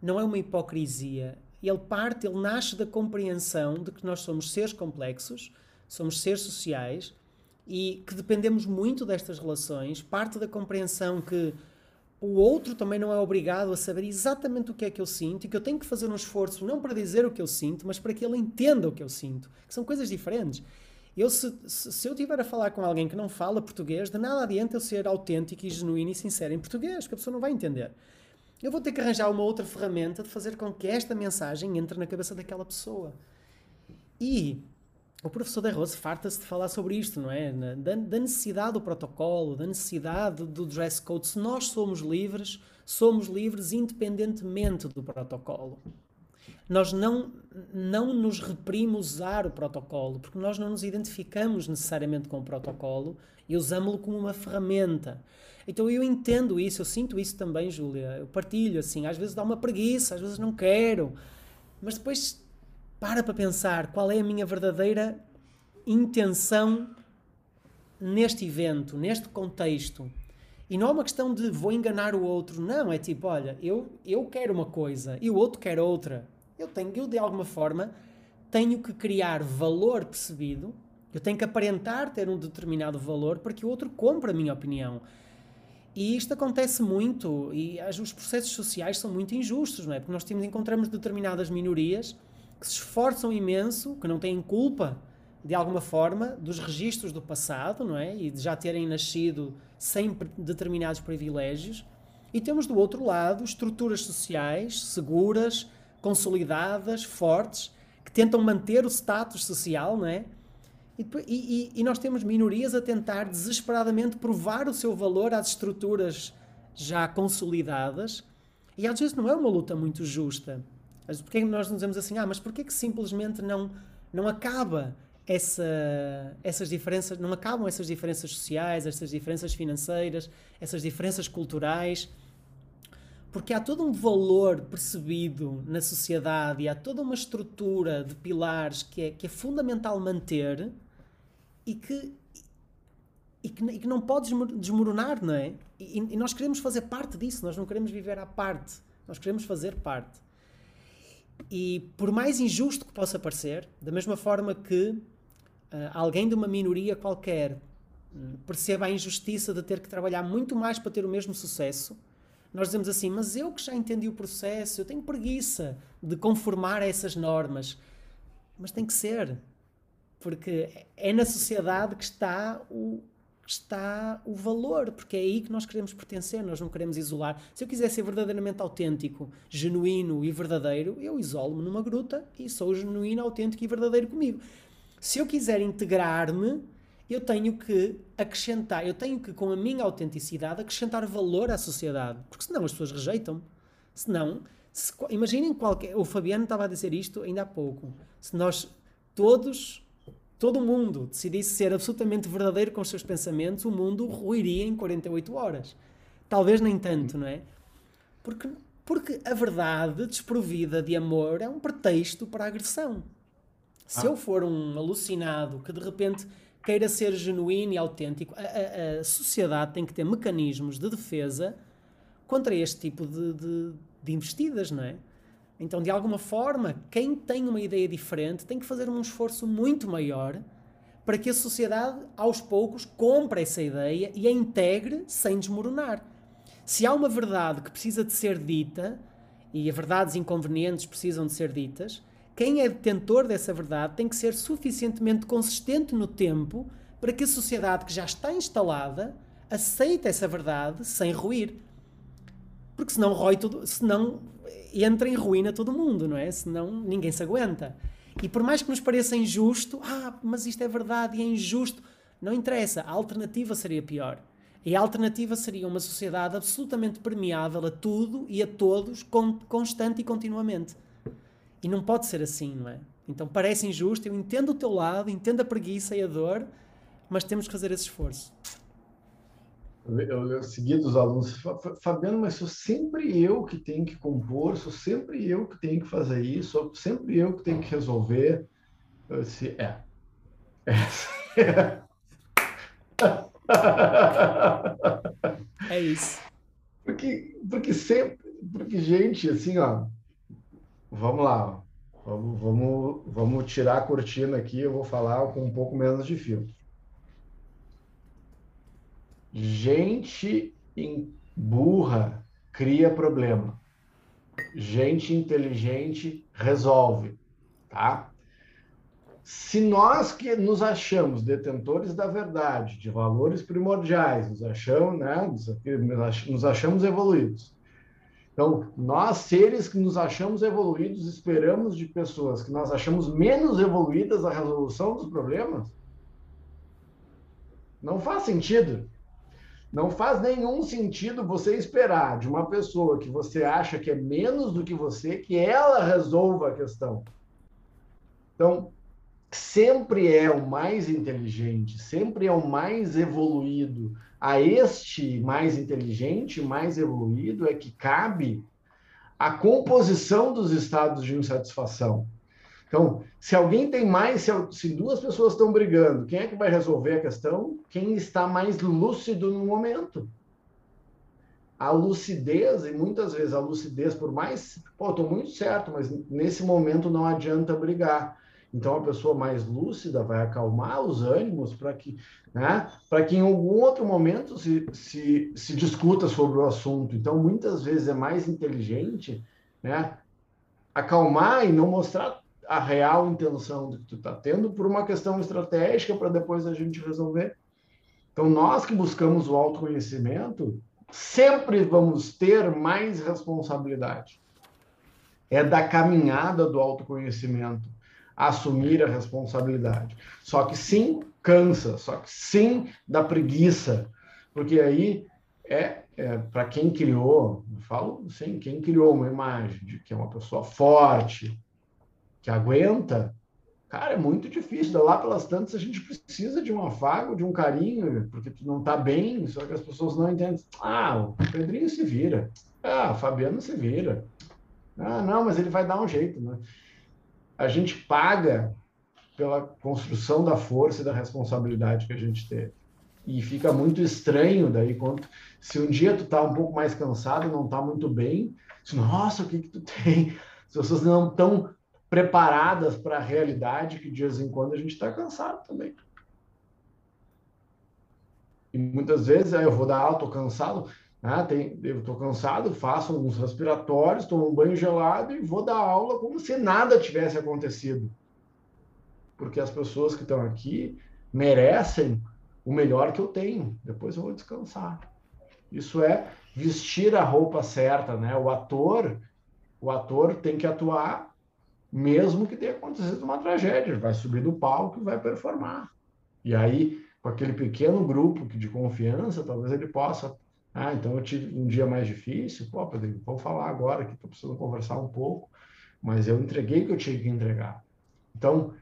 não é uma hipocrisia. Ele parte, ele nasce da compreensão de que nós somos seres complexos, somos seres sociais e que dependemos muito destas relações. Parte da compreensão que o outro também não é obrigado a saber exatamente o que é que eu sinto e que eu tenho que fazer um esforço não para dizer o que eu sinto, mas para que ele entenda o que eu sinto, que são coisas diferentes. Eu, se, se eu estiver a falar com alguém que não fala português, de nada adianta eu ser autêntico e genuíno e sincero em português, que a pessoa não vai entender. Eu vou ter que arranjar uma outra ferramenta de fazer com que esta mensagem entre na cabeça daquela pessoa. E o professor da Rose farta-se de falar sobre isto, não é? Da, da, necessidade do protocolo, da necessidade do dress code. Se nós somos livres, somos livres independentemente do protocolo nós não, não nos reprimos usar o protocolo, porque nós não nos identificamos necessariamente com o protocolo e usamos-lo como uma ferramenta. Então eu entendo isso, eu sinto isso também, Júlia. Eu partilho assim, às vezes dá uma preguiça, às vezes não quero, mas depois para para pensar qual é a minha verdadeira intenção neste evento, neste contexto. E não é uma questão de vou enganar o outro, não, é tipo, olha, eu, eu quero uma coisa e o outro quer outra. Eu tenho, eu de alguma forma, tenho que criar valor percebido, eu tenho que aparentar ter um determinado valor para que o outro compre a minha opinião. E isto acontece muito, e os processos sociais são muito injustos, não é? Porque nós temos, encontramos determinadas minorias que se esforçam imenso, que não têm culpa, de alguma forma, dos registros do passado, não é? E de já terem nascido sem determinados privilégios. E temos do outro lado estruturas sociais seguras, consolidadas, fortes, que tentam manter o status social, não é? E, e, e, nós temos minorias a tentar desesperadamente provar o seu valor às estruturas já consolidadas. E às vezes não é uma luta muito justa. Porquê é que nós nos dizemos assim, ah, mas porquê que simplesmente não, não acaba essa, essas diferenças, não acabam essas diferenças sociais, essas diferenças financeiras, essas diferenças culturais? porque há todo um valor percebido na sociedade e há toda uma estrutura de pilares que é, que é fundamental manter e que, e que, e que não pode desmoronar, não é? E, e, nós queremos fazer parte disso, nós não queremos viver à parte, nós queremos fazer parte. E por mais injusto que possa parecer, da mesma forma que uh, alguém de uma minoria qualquer uh, perceba a injustiça de ter que trabalhar muito mais para ter o mesmo sucesso, nós dizemos assim, mas eu que já entendi o processo, eu tenho preguiça de conformar a essas normas. Mas tem que ser, porque é na sociedade que está o, que está o valor, porque é aí que nós queremos pertencer, nós não queremos isolar. Se eu quiser ser verdadeiramente autêntico, genuíno e verdadeiro, eu isolo-me numa gruta e sou genuíno, autêntico e verdadeiro comigo. Se eu quiser integrar-me, eu tenho que acrescentar, eu tenho que, com a minha autenticidade, acrescentar valor à sociedade, porque senão as pessoas rejeitam-me. Senão, se, imaginem qualquer. O Fabiano estava a dizer isto ainda há pouco. Se nós todos, todo mundo decidisse ser absolutamente verdadeiro com os seus pensamentos, o mundo ruiria em 48 horas. Talvez nem tanto, não é? Porque, porque a verdade desprovida de amor é um pretexto para a agressão. Se ah. eu for um alucinado que de repente queira ser genuíno e autêntico, a, a, a, sociedade tem que ter mecanismos de defesa contra este tipo de, de, de, investidas, não é? Então, de alguma forma, quem tem uma ideia diferente tem que fazer um esforço muito maior para que a sociedade, aos poucos, compre essa ideia e a integre sem desmoronar. Se há uma verdade que precisa de ser dita, e as verdades inconvenientes precisam de ser ditas, quem é detentor dessa verdade tem que ser suficientemente consistente no tempo para que a sociedade que já está instalada aceite essa verdade sem ruir. Porque senão rói tudo, senão entra em ruína todo mundo, não é? Senão ninguém se aguenta. E por mais que nos pareça injusto, ah, mas isto é verdade e é injusto, não interessa, a alternativa seria pior. E a alternativa seria uma sociedade absolutamente permeável a tudo e a todos, constante e continuamente. E não pode ser assim, não é? Então parece injusto, eu entendo o teu lado, entendo a preguiça e a dor, mas temos que fazer esse esforço. Eu, eu segui dos alunos, Fabiano, mas sou sempre eu que tenho que compor, sou sempre eu que tenho que fazer isso, sou sempre eu que tenho que resolver. Eu disse, é. É. é isso. Porque, porque sempre, porque, gente, assim, ó, vamos lá, vamos, vamos, vamos tirar a cortina aqui, eu vou falar com um pouco menos de filtro. Gente burra cria problema. Gente inteligente resolve, tá? Se nós que nos achamos detentores da verdade, de valores primordiais, nos achamos, né, nos achamos evoluídos. Então, nós seres que nos achamos evoluídos, esperamos de pessoas que nós achamos menos evoluídas a resolução dos problemas? Não faz sentido. Não faz nenhum sentido você esperar de uma pessoa que você acha que é menos do que você que ela resolva a questão. Então, sempre é o mais inteligente, sempre é o mais evoluído. A este mais inteligente, mais evoluído, é que cabe a composição dos estados de insatisfação. Então, se alguém tem mais, se, se, duas pessoas estão brigando, quem é que vai resolver a questão? Quem está mais lúcido no momento. A lucidez, e muitas vezes a lucidez, por mais, pô, estou muito certo, mas nesse momento não adianta brigar. Então, a pessoa mais lúcida vai acalmar os ânimos para que, né, para que em algum outro momento se, se, se discuta sobre o assunto. Então, muitas vezes é mais inteligente né, acalmar e não mostrar a real intenção que tu está tendo por uma questão estratégica para depois a gente resolver. Então, nós que buscamos o autoconhecimento, sempre vamos ter mais responsabilidade. É da caminhada do autoconhecimento assumir a responsabilidade. Só que sim, cansa, só que sim, dá preguiça, porque aí é, é para quem criou, eu falo sim, quem criou uma imagem de que é uma pessoa forte, que aguenta, cara, é muito difícil. Lá pelas tantas a gente precisa de um afago, de um carinho, porque tu não tá bem, só que as pessoas não entendem. Ah, o Pedrinho se vira. Ah, o Fabiano se vira. Ah, não, mas ele vai dar um jeito, né? A gente paga pela construção da força e da responsabilidade que a gente teve. E fica muito estranho daí quando se um dia tu tá um pouco mais cansado, não tá muito bem, nossa, o que que tu tem? As pessoas não estão preparadas para a realidade que de vez em quando a gente está cansado também. E muitas vezes eu vou dar aula, estou cansado, né? Tem, eu estou cansado, faço alguns respiratórios, tomo um banho gelado e vou dar aula como se nada tivesse acontecido. Porque as pessoas que estão aqui merecem o melhor que eu tenho. Depois eu vou descansar. Isso é vestir a roupa certa, né? O ator, o ator tem que atuar mesmo que tenha acontecido uma tragédia, vai subir do palco e vai performar. E aí, com aquele pequeno grupo de confiança, talvez ele possa. Ah, então eu tive um dia mais difícil, pô, Pedro, vou falar agora que estou precisando conversar um pouco, mas eu entreguei o que eu tinha que entregar. Então,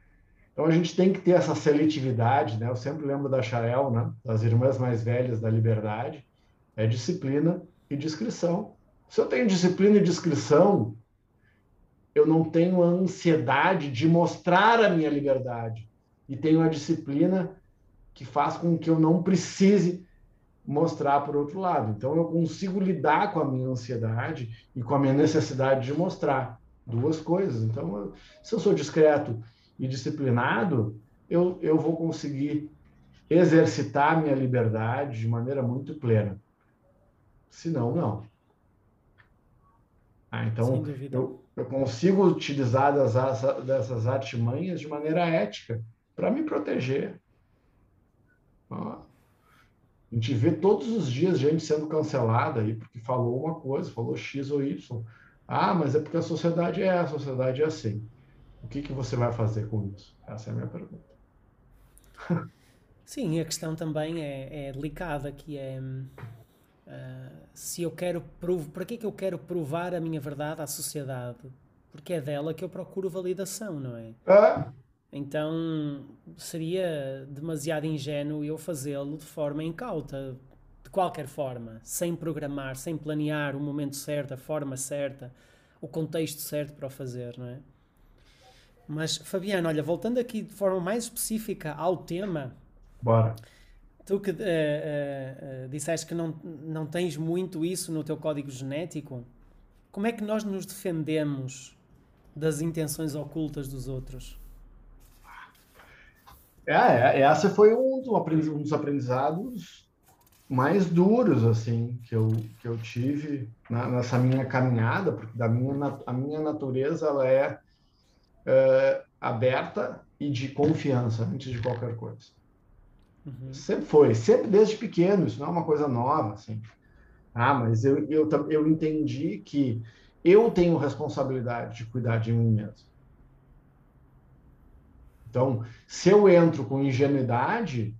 então a gente tem que ter essa seletividade, né? Eu sempre lembro da Chael, né? Das irmãs mais velhas da liberdade, é disciplina e discrição. Se eu tenho disciplina e discrição, eu não tenho a ansiedade de mostrar a minha liberdade e tenho a disciplina que faz com que eu não precise mostrar por outro lado. Então eu consigo lidar com a minha ansiedade e com a minha necessidade de mostrar duas coisas. Então, eu, se eu sou discreto e disciplinado, eu, eu vou conseguir exercitar minha liberdade de maneira muito plena. Se não, não. Ah, então, eu, eu consigo utilizar das, dessas artimanhas de maneira ética para me proteger. a gente vê todos os dias gente sendo cancelada aí porque falou uma coisa, falou X ou Y. Ah, mas é porque a sociedade é, a sociedade é assim. O que, que você vai fazer com isso? Essa é a minha pergunta. Sim, a questão também é, é delicada, que é uh, se eu quero provar, para que é que eu quero provar a minha verdade à sociedade? Porque é dela que eu procuro validação, não é? É. Então seria demasiado ingênuo eu fazê-lo de forma incauta, de qualquer forma, sem programar, sem planear o momento certo, a forma certa, o contexto certo para o fazer, não é? Mas, Fabiano, olha, voltando aqui de forma mais específica ao tema. Bora. Tu que uh, uh, disseste que não, não tens muito isso no teu código genético, como é que nós nos defendemos das intenções ocultas dos outros? É, é essa foi um dos aprendizados mais duros assim que eu, que eu tive na, nessa minha caminhada, porque da minha, a minha natureza ela é uh, aberta e de confiança antes de qualquer coisa. Uhum. Sempre foi, sempre desde pequeno, isso não é uma coisa nova, assim. Ah, mas eu, eu, eu entendi que eu tenho responsabilidade de cuidar de mim mesmo. Então, se eu entro com ingenuidade,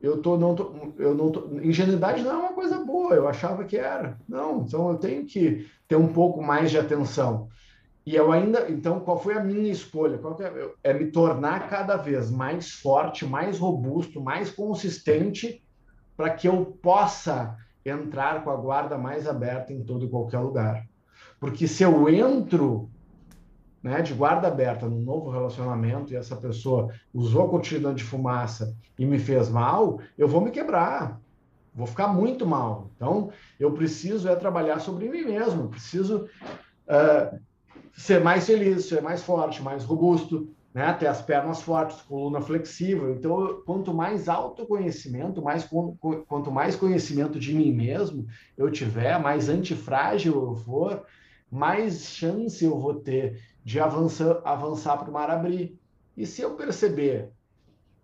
eu tô não tô, eu não tô, ingenuidade não é uma coisa boa, eu achava que era. Não, então eu tenho que ter um pouco mais de atenção. E eu ainda, então, qual foi a minha escolha? É? é? me tornar cada vez mais forte, mais robusto, mais consistente, para que eu possa entrar com a guarda mais aberta em todo e qualquer lugar. Porque se eu entro né, de guarda aberta num novo relacionamento e essa pessoa usou a cortina de fumaça e me fez mal, eu vou me quebrar, vou ficar muito mal. Então, eu preciso é trabalhar sobre mim mesmo, preciso uh, ser mais feliz, ser mais forte, mais robusto, né? ter as pernas fortes, coluna flexível. Então, quanto mais autoconhecimento, mais, quanto mais conhecimento de mim mesmo eu tiver, mais antifrágil eu for, mais chance eu vou ter de avançar, avançar para o mar abrir. E se eu perceber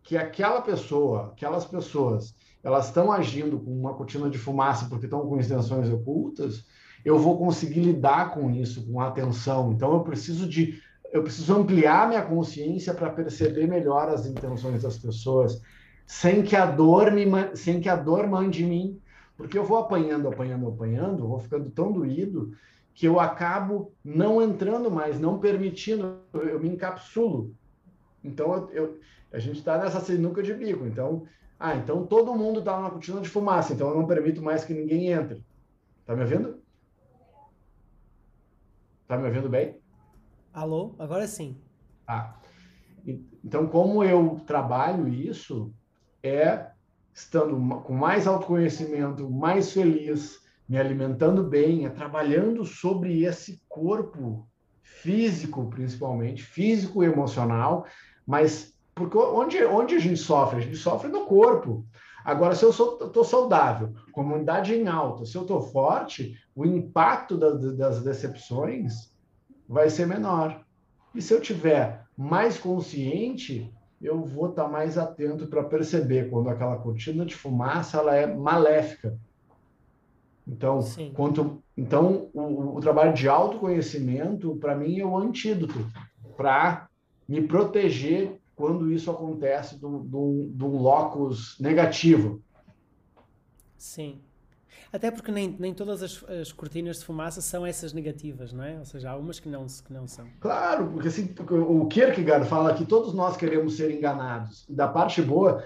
que aquela pessoa, aquelas pessoas, elas estão agindo com uma cortina de fumaça porque estão com intenções ocultas, eu vou conseguir lidar com isso com atenção. Então eu preciso de eu preciso ampliar minha consciência para perceber melhor as intenções das pessoas, sem que a dor me sem que a dor mande mim, porque eu vou apanhando, apanhando, apanhando, vou ficando tão doído que eu acabo não entrando mais, não permitindo, eu me encapsulo. Então eu, eu a gente está nessa sinuca de bico. Então, ah, então todo mundo está na cortina de fumaça, então eu não permito mais que ninguém entre. Tá me ouvindo? Tá me ouvindo bem? Alô, agora sim. Ah. Então, como eu trabalho isso, é estando com mais autoconhecimento, mais feliz, me alimentando bem, é trabalhando sobre esse corpo físico, principalmente, físico e emocional, mas porque onde, onde a gente sofre? A gente sofre no corpo. Agora, se eu estou saudável, com a imunidade em alta, se eu estou forte, o impacto da, das decepções vai ser menor. E se eu tiver mais consciente, eu vou estar tá mais atento para perceber quando aquela cortina de fumaça ela é maléfica. Então, quanto, então o, o trabalho de autoconhecimento, para mim, é o antídoto para me proteger quando isso acontece de um, locus negativo. Sim. Até porque nem, nem todas as, as, cortinas de fumaça são essas negativas, não é? Ou seja, há umas que não, que não são. Claro, porque assim, o Kierkegaard fala que todos nós queremos ser enganados. Da parte boa,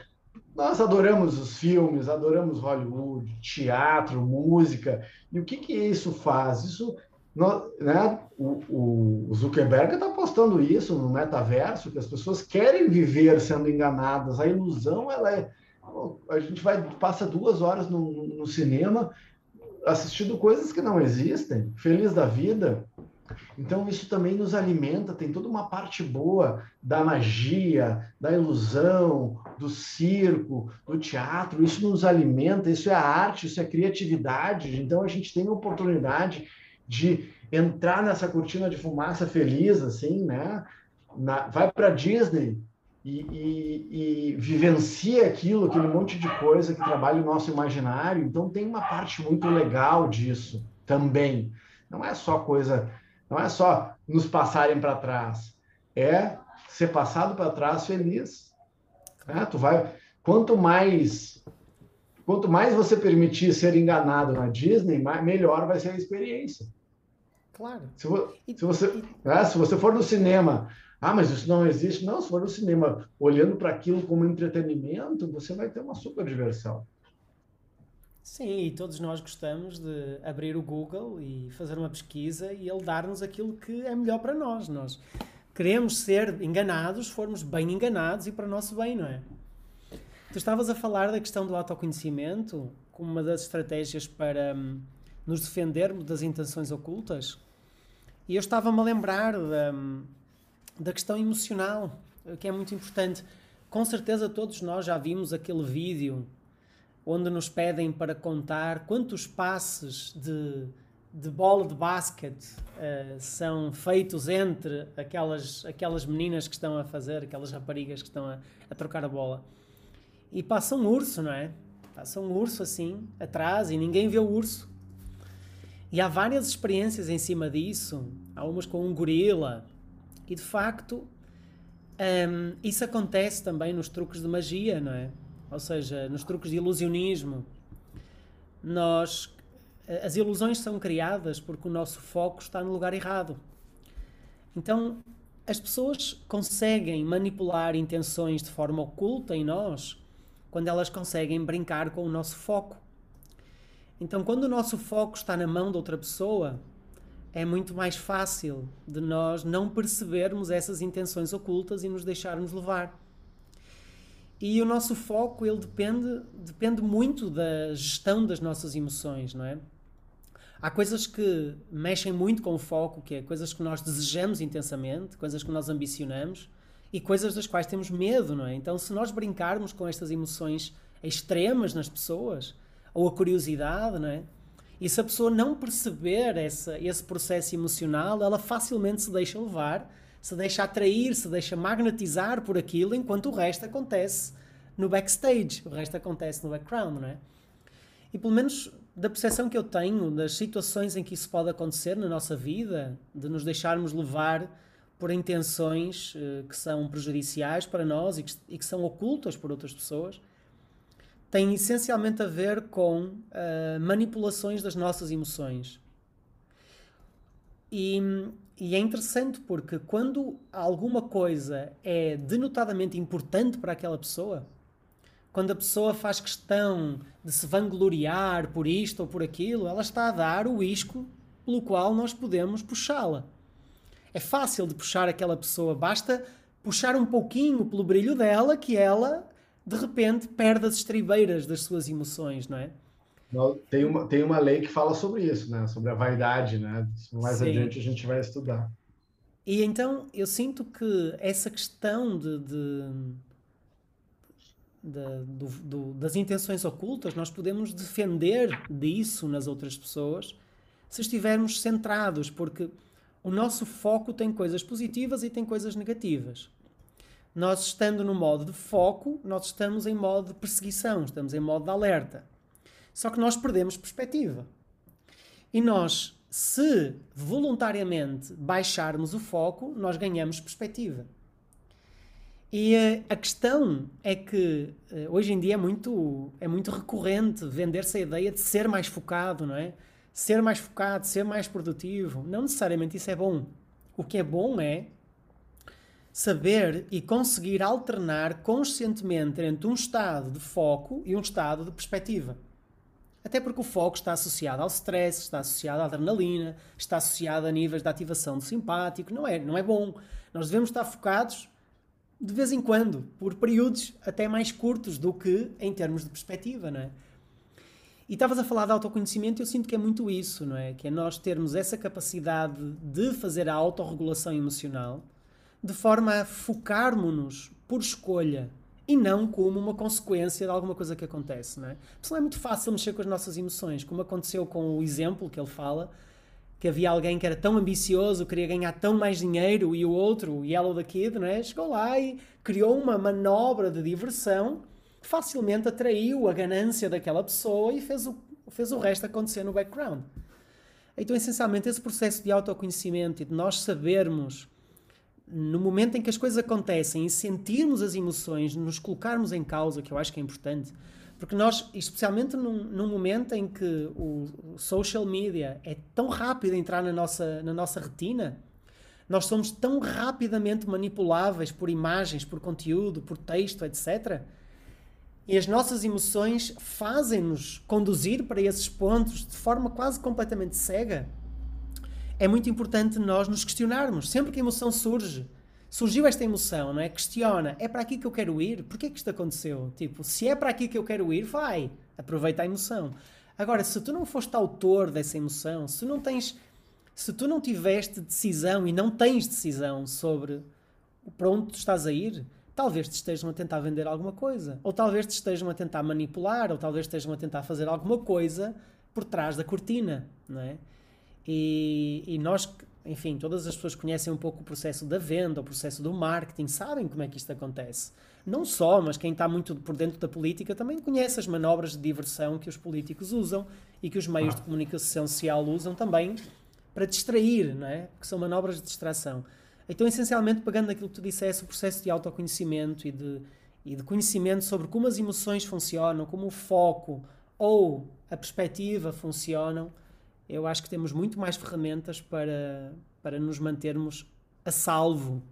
nós adoramos os filmes, adoramos Hollywood, teatro, música. E o que, que isso faz? Isso né? O, o Zuckerberg está postando isso no metaverso, que as pessoas querem viver sendo enganadas. A ilusão, ela é. A gente vai passa duas horas no, no cinema assistindo coisas que não existem, feliz da vida. Então, isso também nos alimenta, tem toda uma parte boa da magia, da ilusão, do circo, do teatro. Isso nos alimenta, isso é arte, isso é criatividade. Então, a gente tem a oportunidade de entrar nessa cortina de fumaça feliz, assim, né? Na, vai para Disney e, e, e, vivencia aquilo, aquele monte de coisa que trabalha o nosso imaginário. Então, tem uma parte muito legal disso também. Não é só coisa não é só nos passarem para trás, é ser passado para trás feliz. É, tu vai, quanto mais quanto mais você permitir ser enganado na Disney, melhor vai ser a experiência. Claro. Se, se você, é, se você for no cinema, ah, mas isso não existe. Não, se for no cinema olhando para aquilo como entretenimento, você vai ter uma super diversão. Sim, e todos nós gostamos de abrir o Google e fazer uma pesquisa e ele dar-nos aquilo que é melhor para nós. Nós queremos ser enganados, formos bem enganados e para o nosso bem, não é? Tu estavas a falar da questão do autoconhecimento como uma das estratégias para hum, nos defendermos das intenções ocultas. E eu estava-me a lembrar da, hum, da questão emocional, que é muito importante. Com certeza todos nós já vimos aquele vídeo onde nos pedem para contar quantos passes de, de bola de basquete uh, são feitos entre aquelas, aquelas meninas que estão a fazer, aquelas raparigas que estão a, a trocar a bola. E passa um urso, não é? Passa um urso assim, atrás, e ninguém vê o urso. E há várias experiências em cima disso. Há umas com um gorila. E de facto, um, isso acontece também nos truques de magia, não é? ou seja, nos truques de ilusionismo, nós as ilusões são criadas porque o nosso foco está no lugar errado. Então, as pessoas conseguem manipular intenções de forma oculta em nós quando elas conseguem brincar com o nosso foco. Então, quando o nosso foco está na mão de outra pessoa, é muito mais fácil de nós não percebermos essas intenções ocultas e nos deixarmos levar. E o nosso foco, ele depende, depende muito da gestão das nossas emoções, não é? Há coisas que mexem muito com o foco, que é coisas que nós desejamos intensamente, coisas que nós ambicionamos e coisas das quais temos medo, não é? Então, se nós brincarmos com estas emoções extremas nas pessoas, ou a curiosidade, não é? E se a pessoa não perceber essa, esse processo emocional, ela facilmente se deixa levar se deixa atrair, se deixa magnetizar por aquilo, enquanto o resto acontece no backstage, o resto acontece no background, não é? E pelo menos da percepção que eu tenho das situações em que isso pode acontecer na nossa vida, de nos deixarmos levar por intenções uh, que são prejudiciais para nós e que, e que, são ocultas por outras pessoas, tem essencialmente a ver com uh, manipulações das nossas emoções. E e é interessante porque quando alguma coisa é denotadamente importante para aquela pessoa, quando a pessoa faz questão de se vangloriar por isto ou por aquilo, ela está a dar o isco pelo qual nós podemos puxá-la. É fácil de puxar aquela pessoa, basta puxar um pouquinho pelo brilho dela que ela de repente perde as estribeiras das suas emoções, não é? Tem uma, tem uma lei que fala sobre isso, né? Sobre a vaidade, né? Mais Sim. adiante a gente vai estudar. E então eu sinto que essa questão de, de, de do, do, das intenções ocultas, nós podemos defender disso nas outras pessoas se estivermos centrados, porque o nosso foco tem coisas positivas e tem coisas negativas. Nós estando no modo de foco, nós estamos em modo de perseguição, estamos em modo de alerta. Só que nós perdemos perspectiva. E nós, se voluntariamente baixarmos o foco, nós ganhamos perspectiva. E uh, a questão é que uh, hoje em dia é muito, é muito recorrente vender-se a ideia de ser mais focado, não é? Ser mais focado, ser mais produtivo. Não necessariamente isso é bom. O que é bom é saber e conseguir alternar conscientemente entre um estado de foco e um estado de perspectiva. Até porque o foco está associado ao stress, está associado à adrenalina, está associado a níveis de ativação do simpático. Não é, não é bom. Nós devemos estar focados de vez em quando, por períodos até mais curtos do que em termos de perspectiva, não é? E estavas a falar de autoconhecimento, eu sinto que é muito isso, não é? Que é nós termos essa capacidade de fazer a autorregulação emocional de forma a focarmos-nos por escolha e não como uma consequência de alguma coisa que acontece, não é? Porque não é muito fácil mexer com as nossas emoções, como aconteceu com o exemplo que ele fala, que havia alguém que era tão ambicioso, queria ganhar tão mais dinheiro e o outro, o Yellow the Kid, não é? chegou lá e criou uma manobra de diversão facilmente atraiu a ganância daquela pessoa e fez o, fez o resto acontecer no background. Então, essencialmente, esse processo de autoconhecimento e de nós sabermos no momento em que as coisas acontecem e sentirmos as emoções, nos colocarmos em causa, que eu acho que é importante, porque nós, especialmente num, num momento em que o, o, social media é tão rápido a entrar na nossa, na nossa retina, nós somos tão rapidamente manipuláveis por imagens, por conteúdo, por texto, etc. E as nossas emoções fazem-nos conduzir para esses pontos de forma quase completamente cega é muito importante nós nos questionarmos. Sempre que a emoção surge, surgiu esta emoção, não é? Questiona, é para aqui que eu quero ir? Porquê que isto aconteceu? Tipo, se é para aqui que eu quero ir, vai. Aproveita a emoção. Agora, se tu não foste autor dessa emoção, se não tens, se tu não tiveste decisão e não tens decisão sobre para onde tu estás a ir, talvez te estejam a tentar vender alguma coisa, ou talvez te estejam a tentar manipular, ou talvez estejam a tentar fazer alguma coisa por trás da cortina, não é? E, e, nós, enfim, todas as pessoas conhecem um pouco o processo da venda, o processo do marketing, sabem como é que isto acontece. Não só, mas quem está muito por dentro da política também conhece as manobras de diversão que os políticos usam e que os meios de comunicação social usam também para distrair, não é? Que são manobras de distração. Então, essencialmente, pegando aquilo que tu disseste, o processo de autoconhecimento e de, e de conhecimento sobre como as emoções funcionam, como o foco ou a perspectiva funcionam, eu acho que temos muito mais ferramentas para, para nos mantermos a salvo.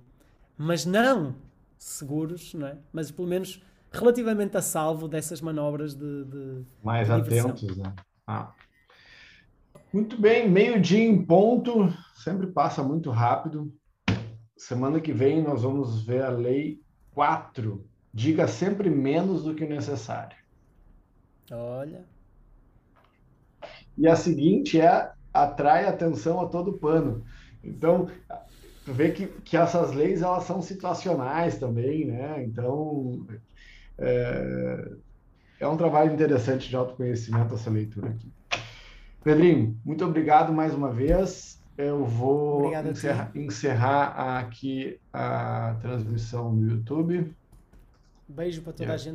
Mas não seguros, não é? Mas pelo menos relativamente a salvo dessas manobras de. de mais de atentos, né? Ah. Muito bem, meio-dia em ponto, sempre passa muito rápido. Semana que vem nós vamos ver a lei 4. Diga sempre menos do que o necessário. Olha. E a seguinte é atrai atenção a todo pano. Então, tu vê que, que essas leis elas são situacionais também, né? Então, é, é um trabalho interessante de autoconhecimento essa leitura aqui. Pedrinho, muito obrigado mais uma vez. Eu vou encerrar, encerrar, aqui a transmissão no YouTube. Beijo para toda a gente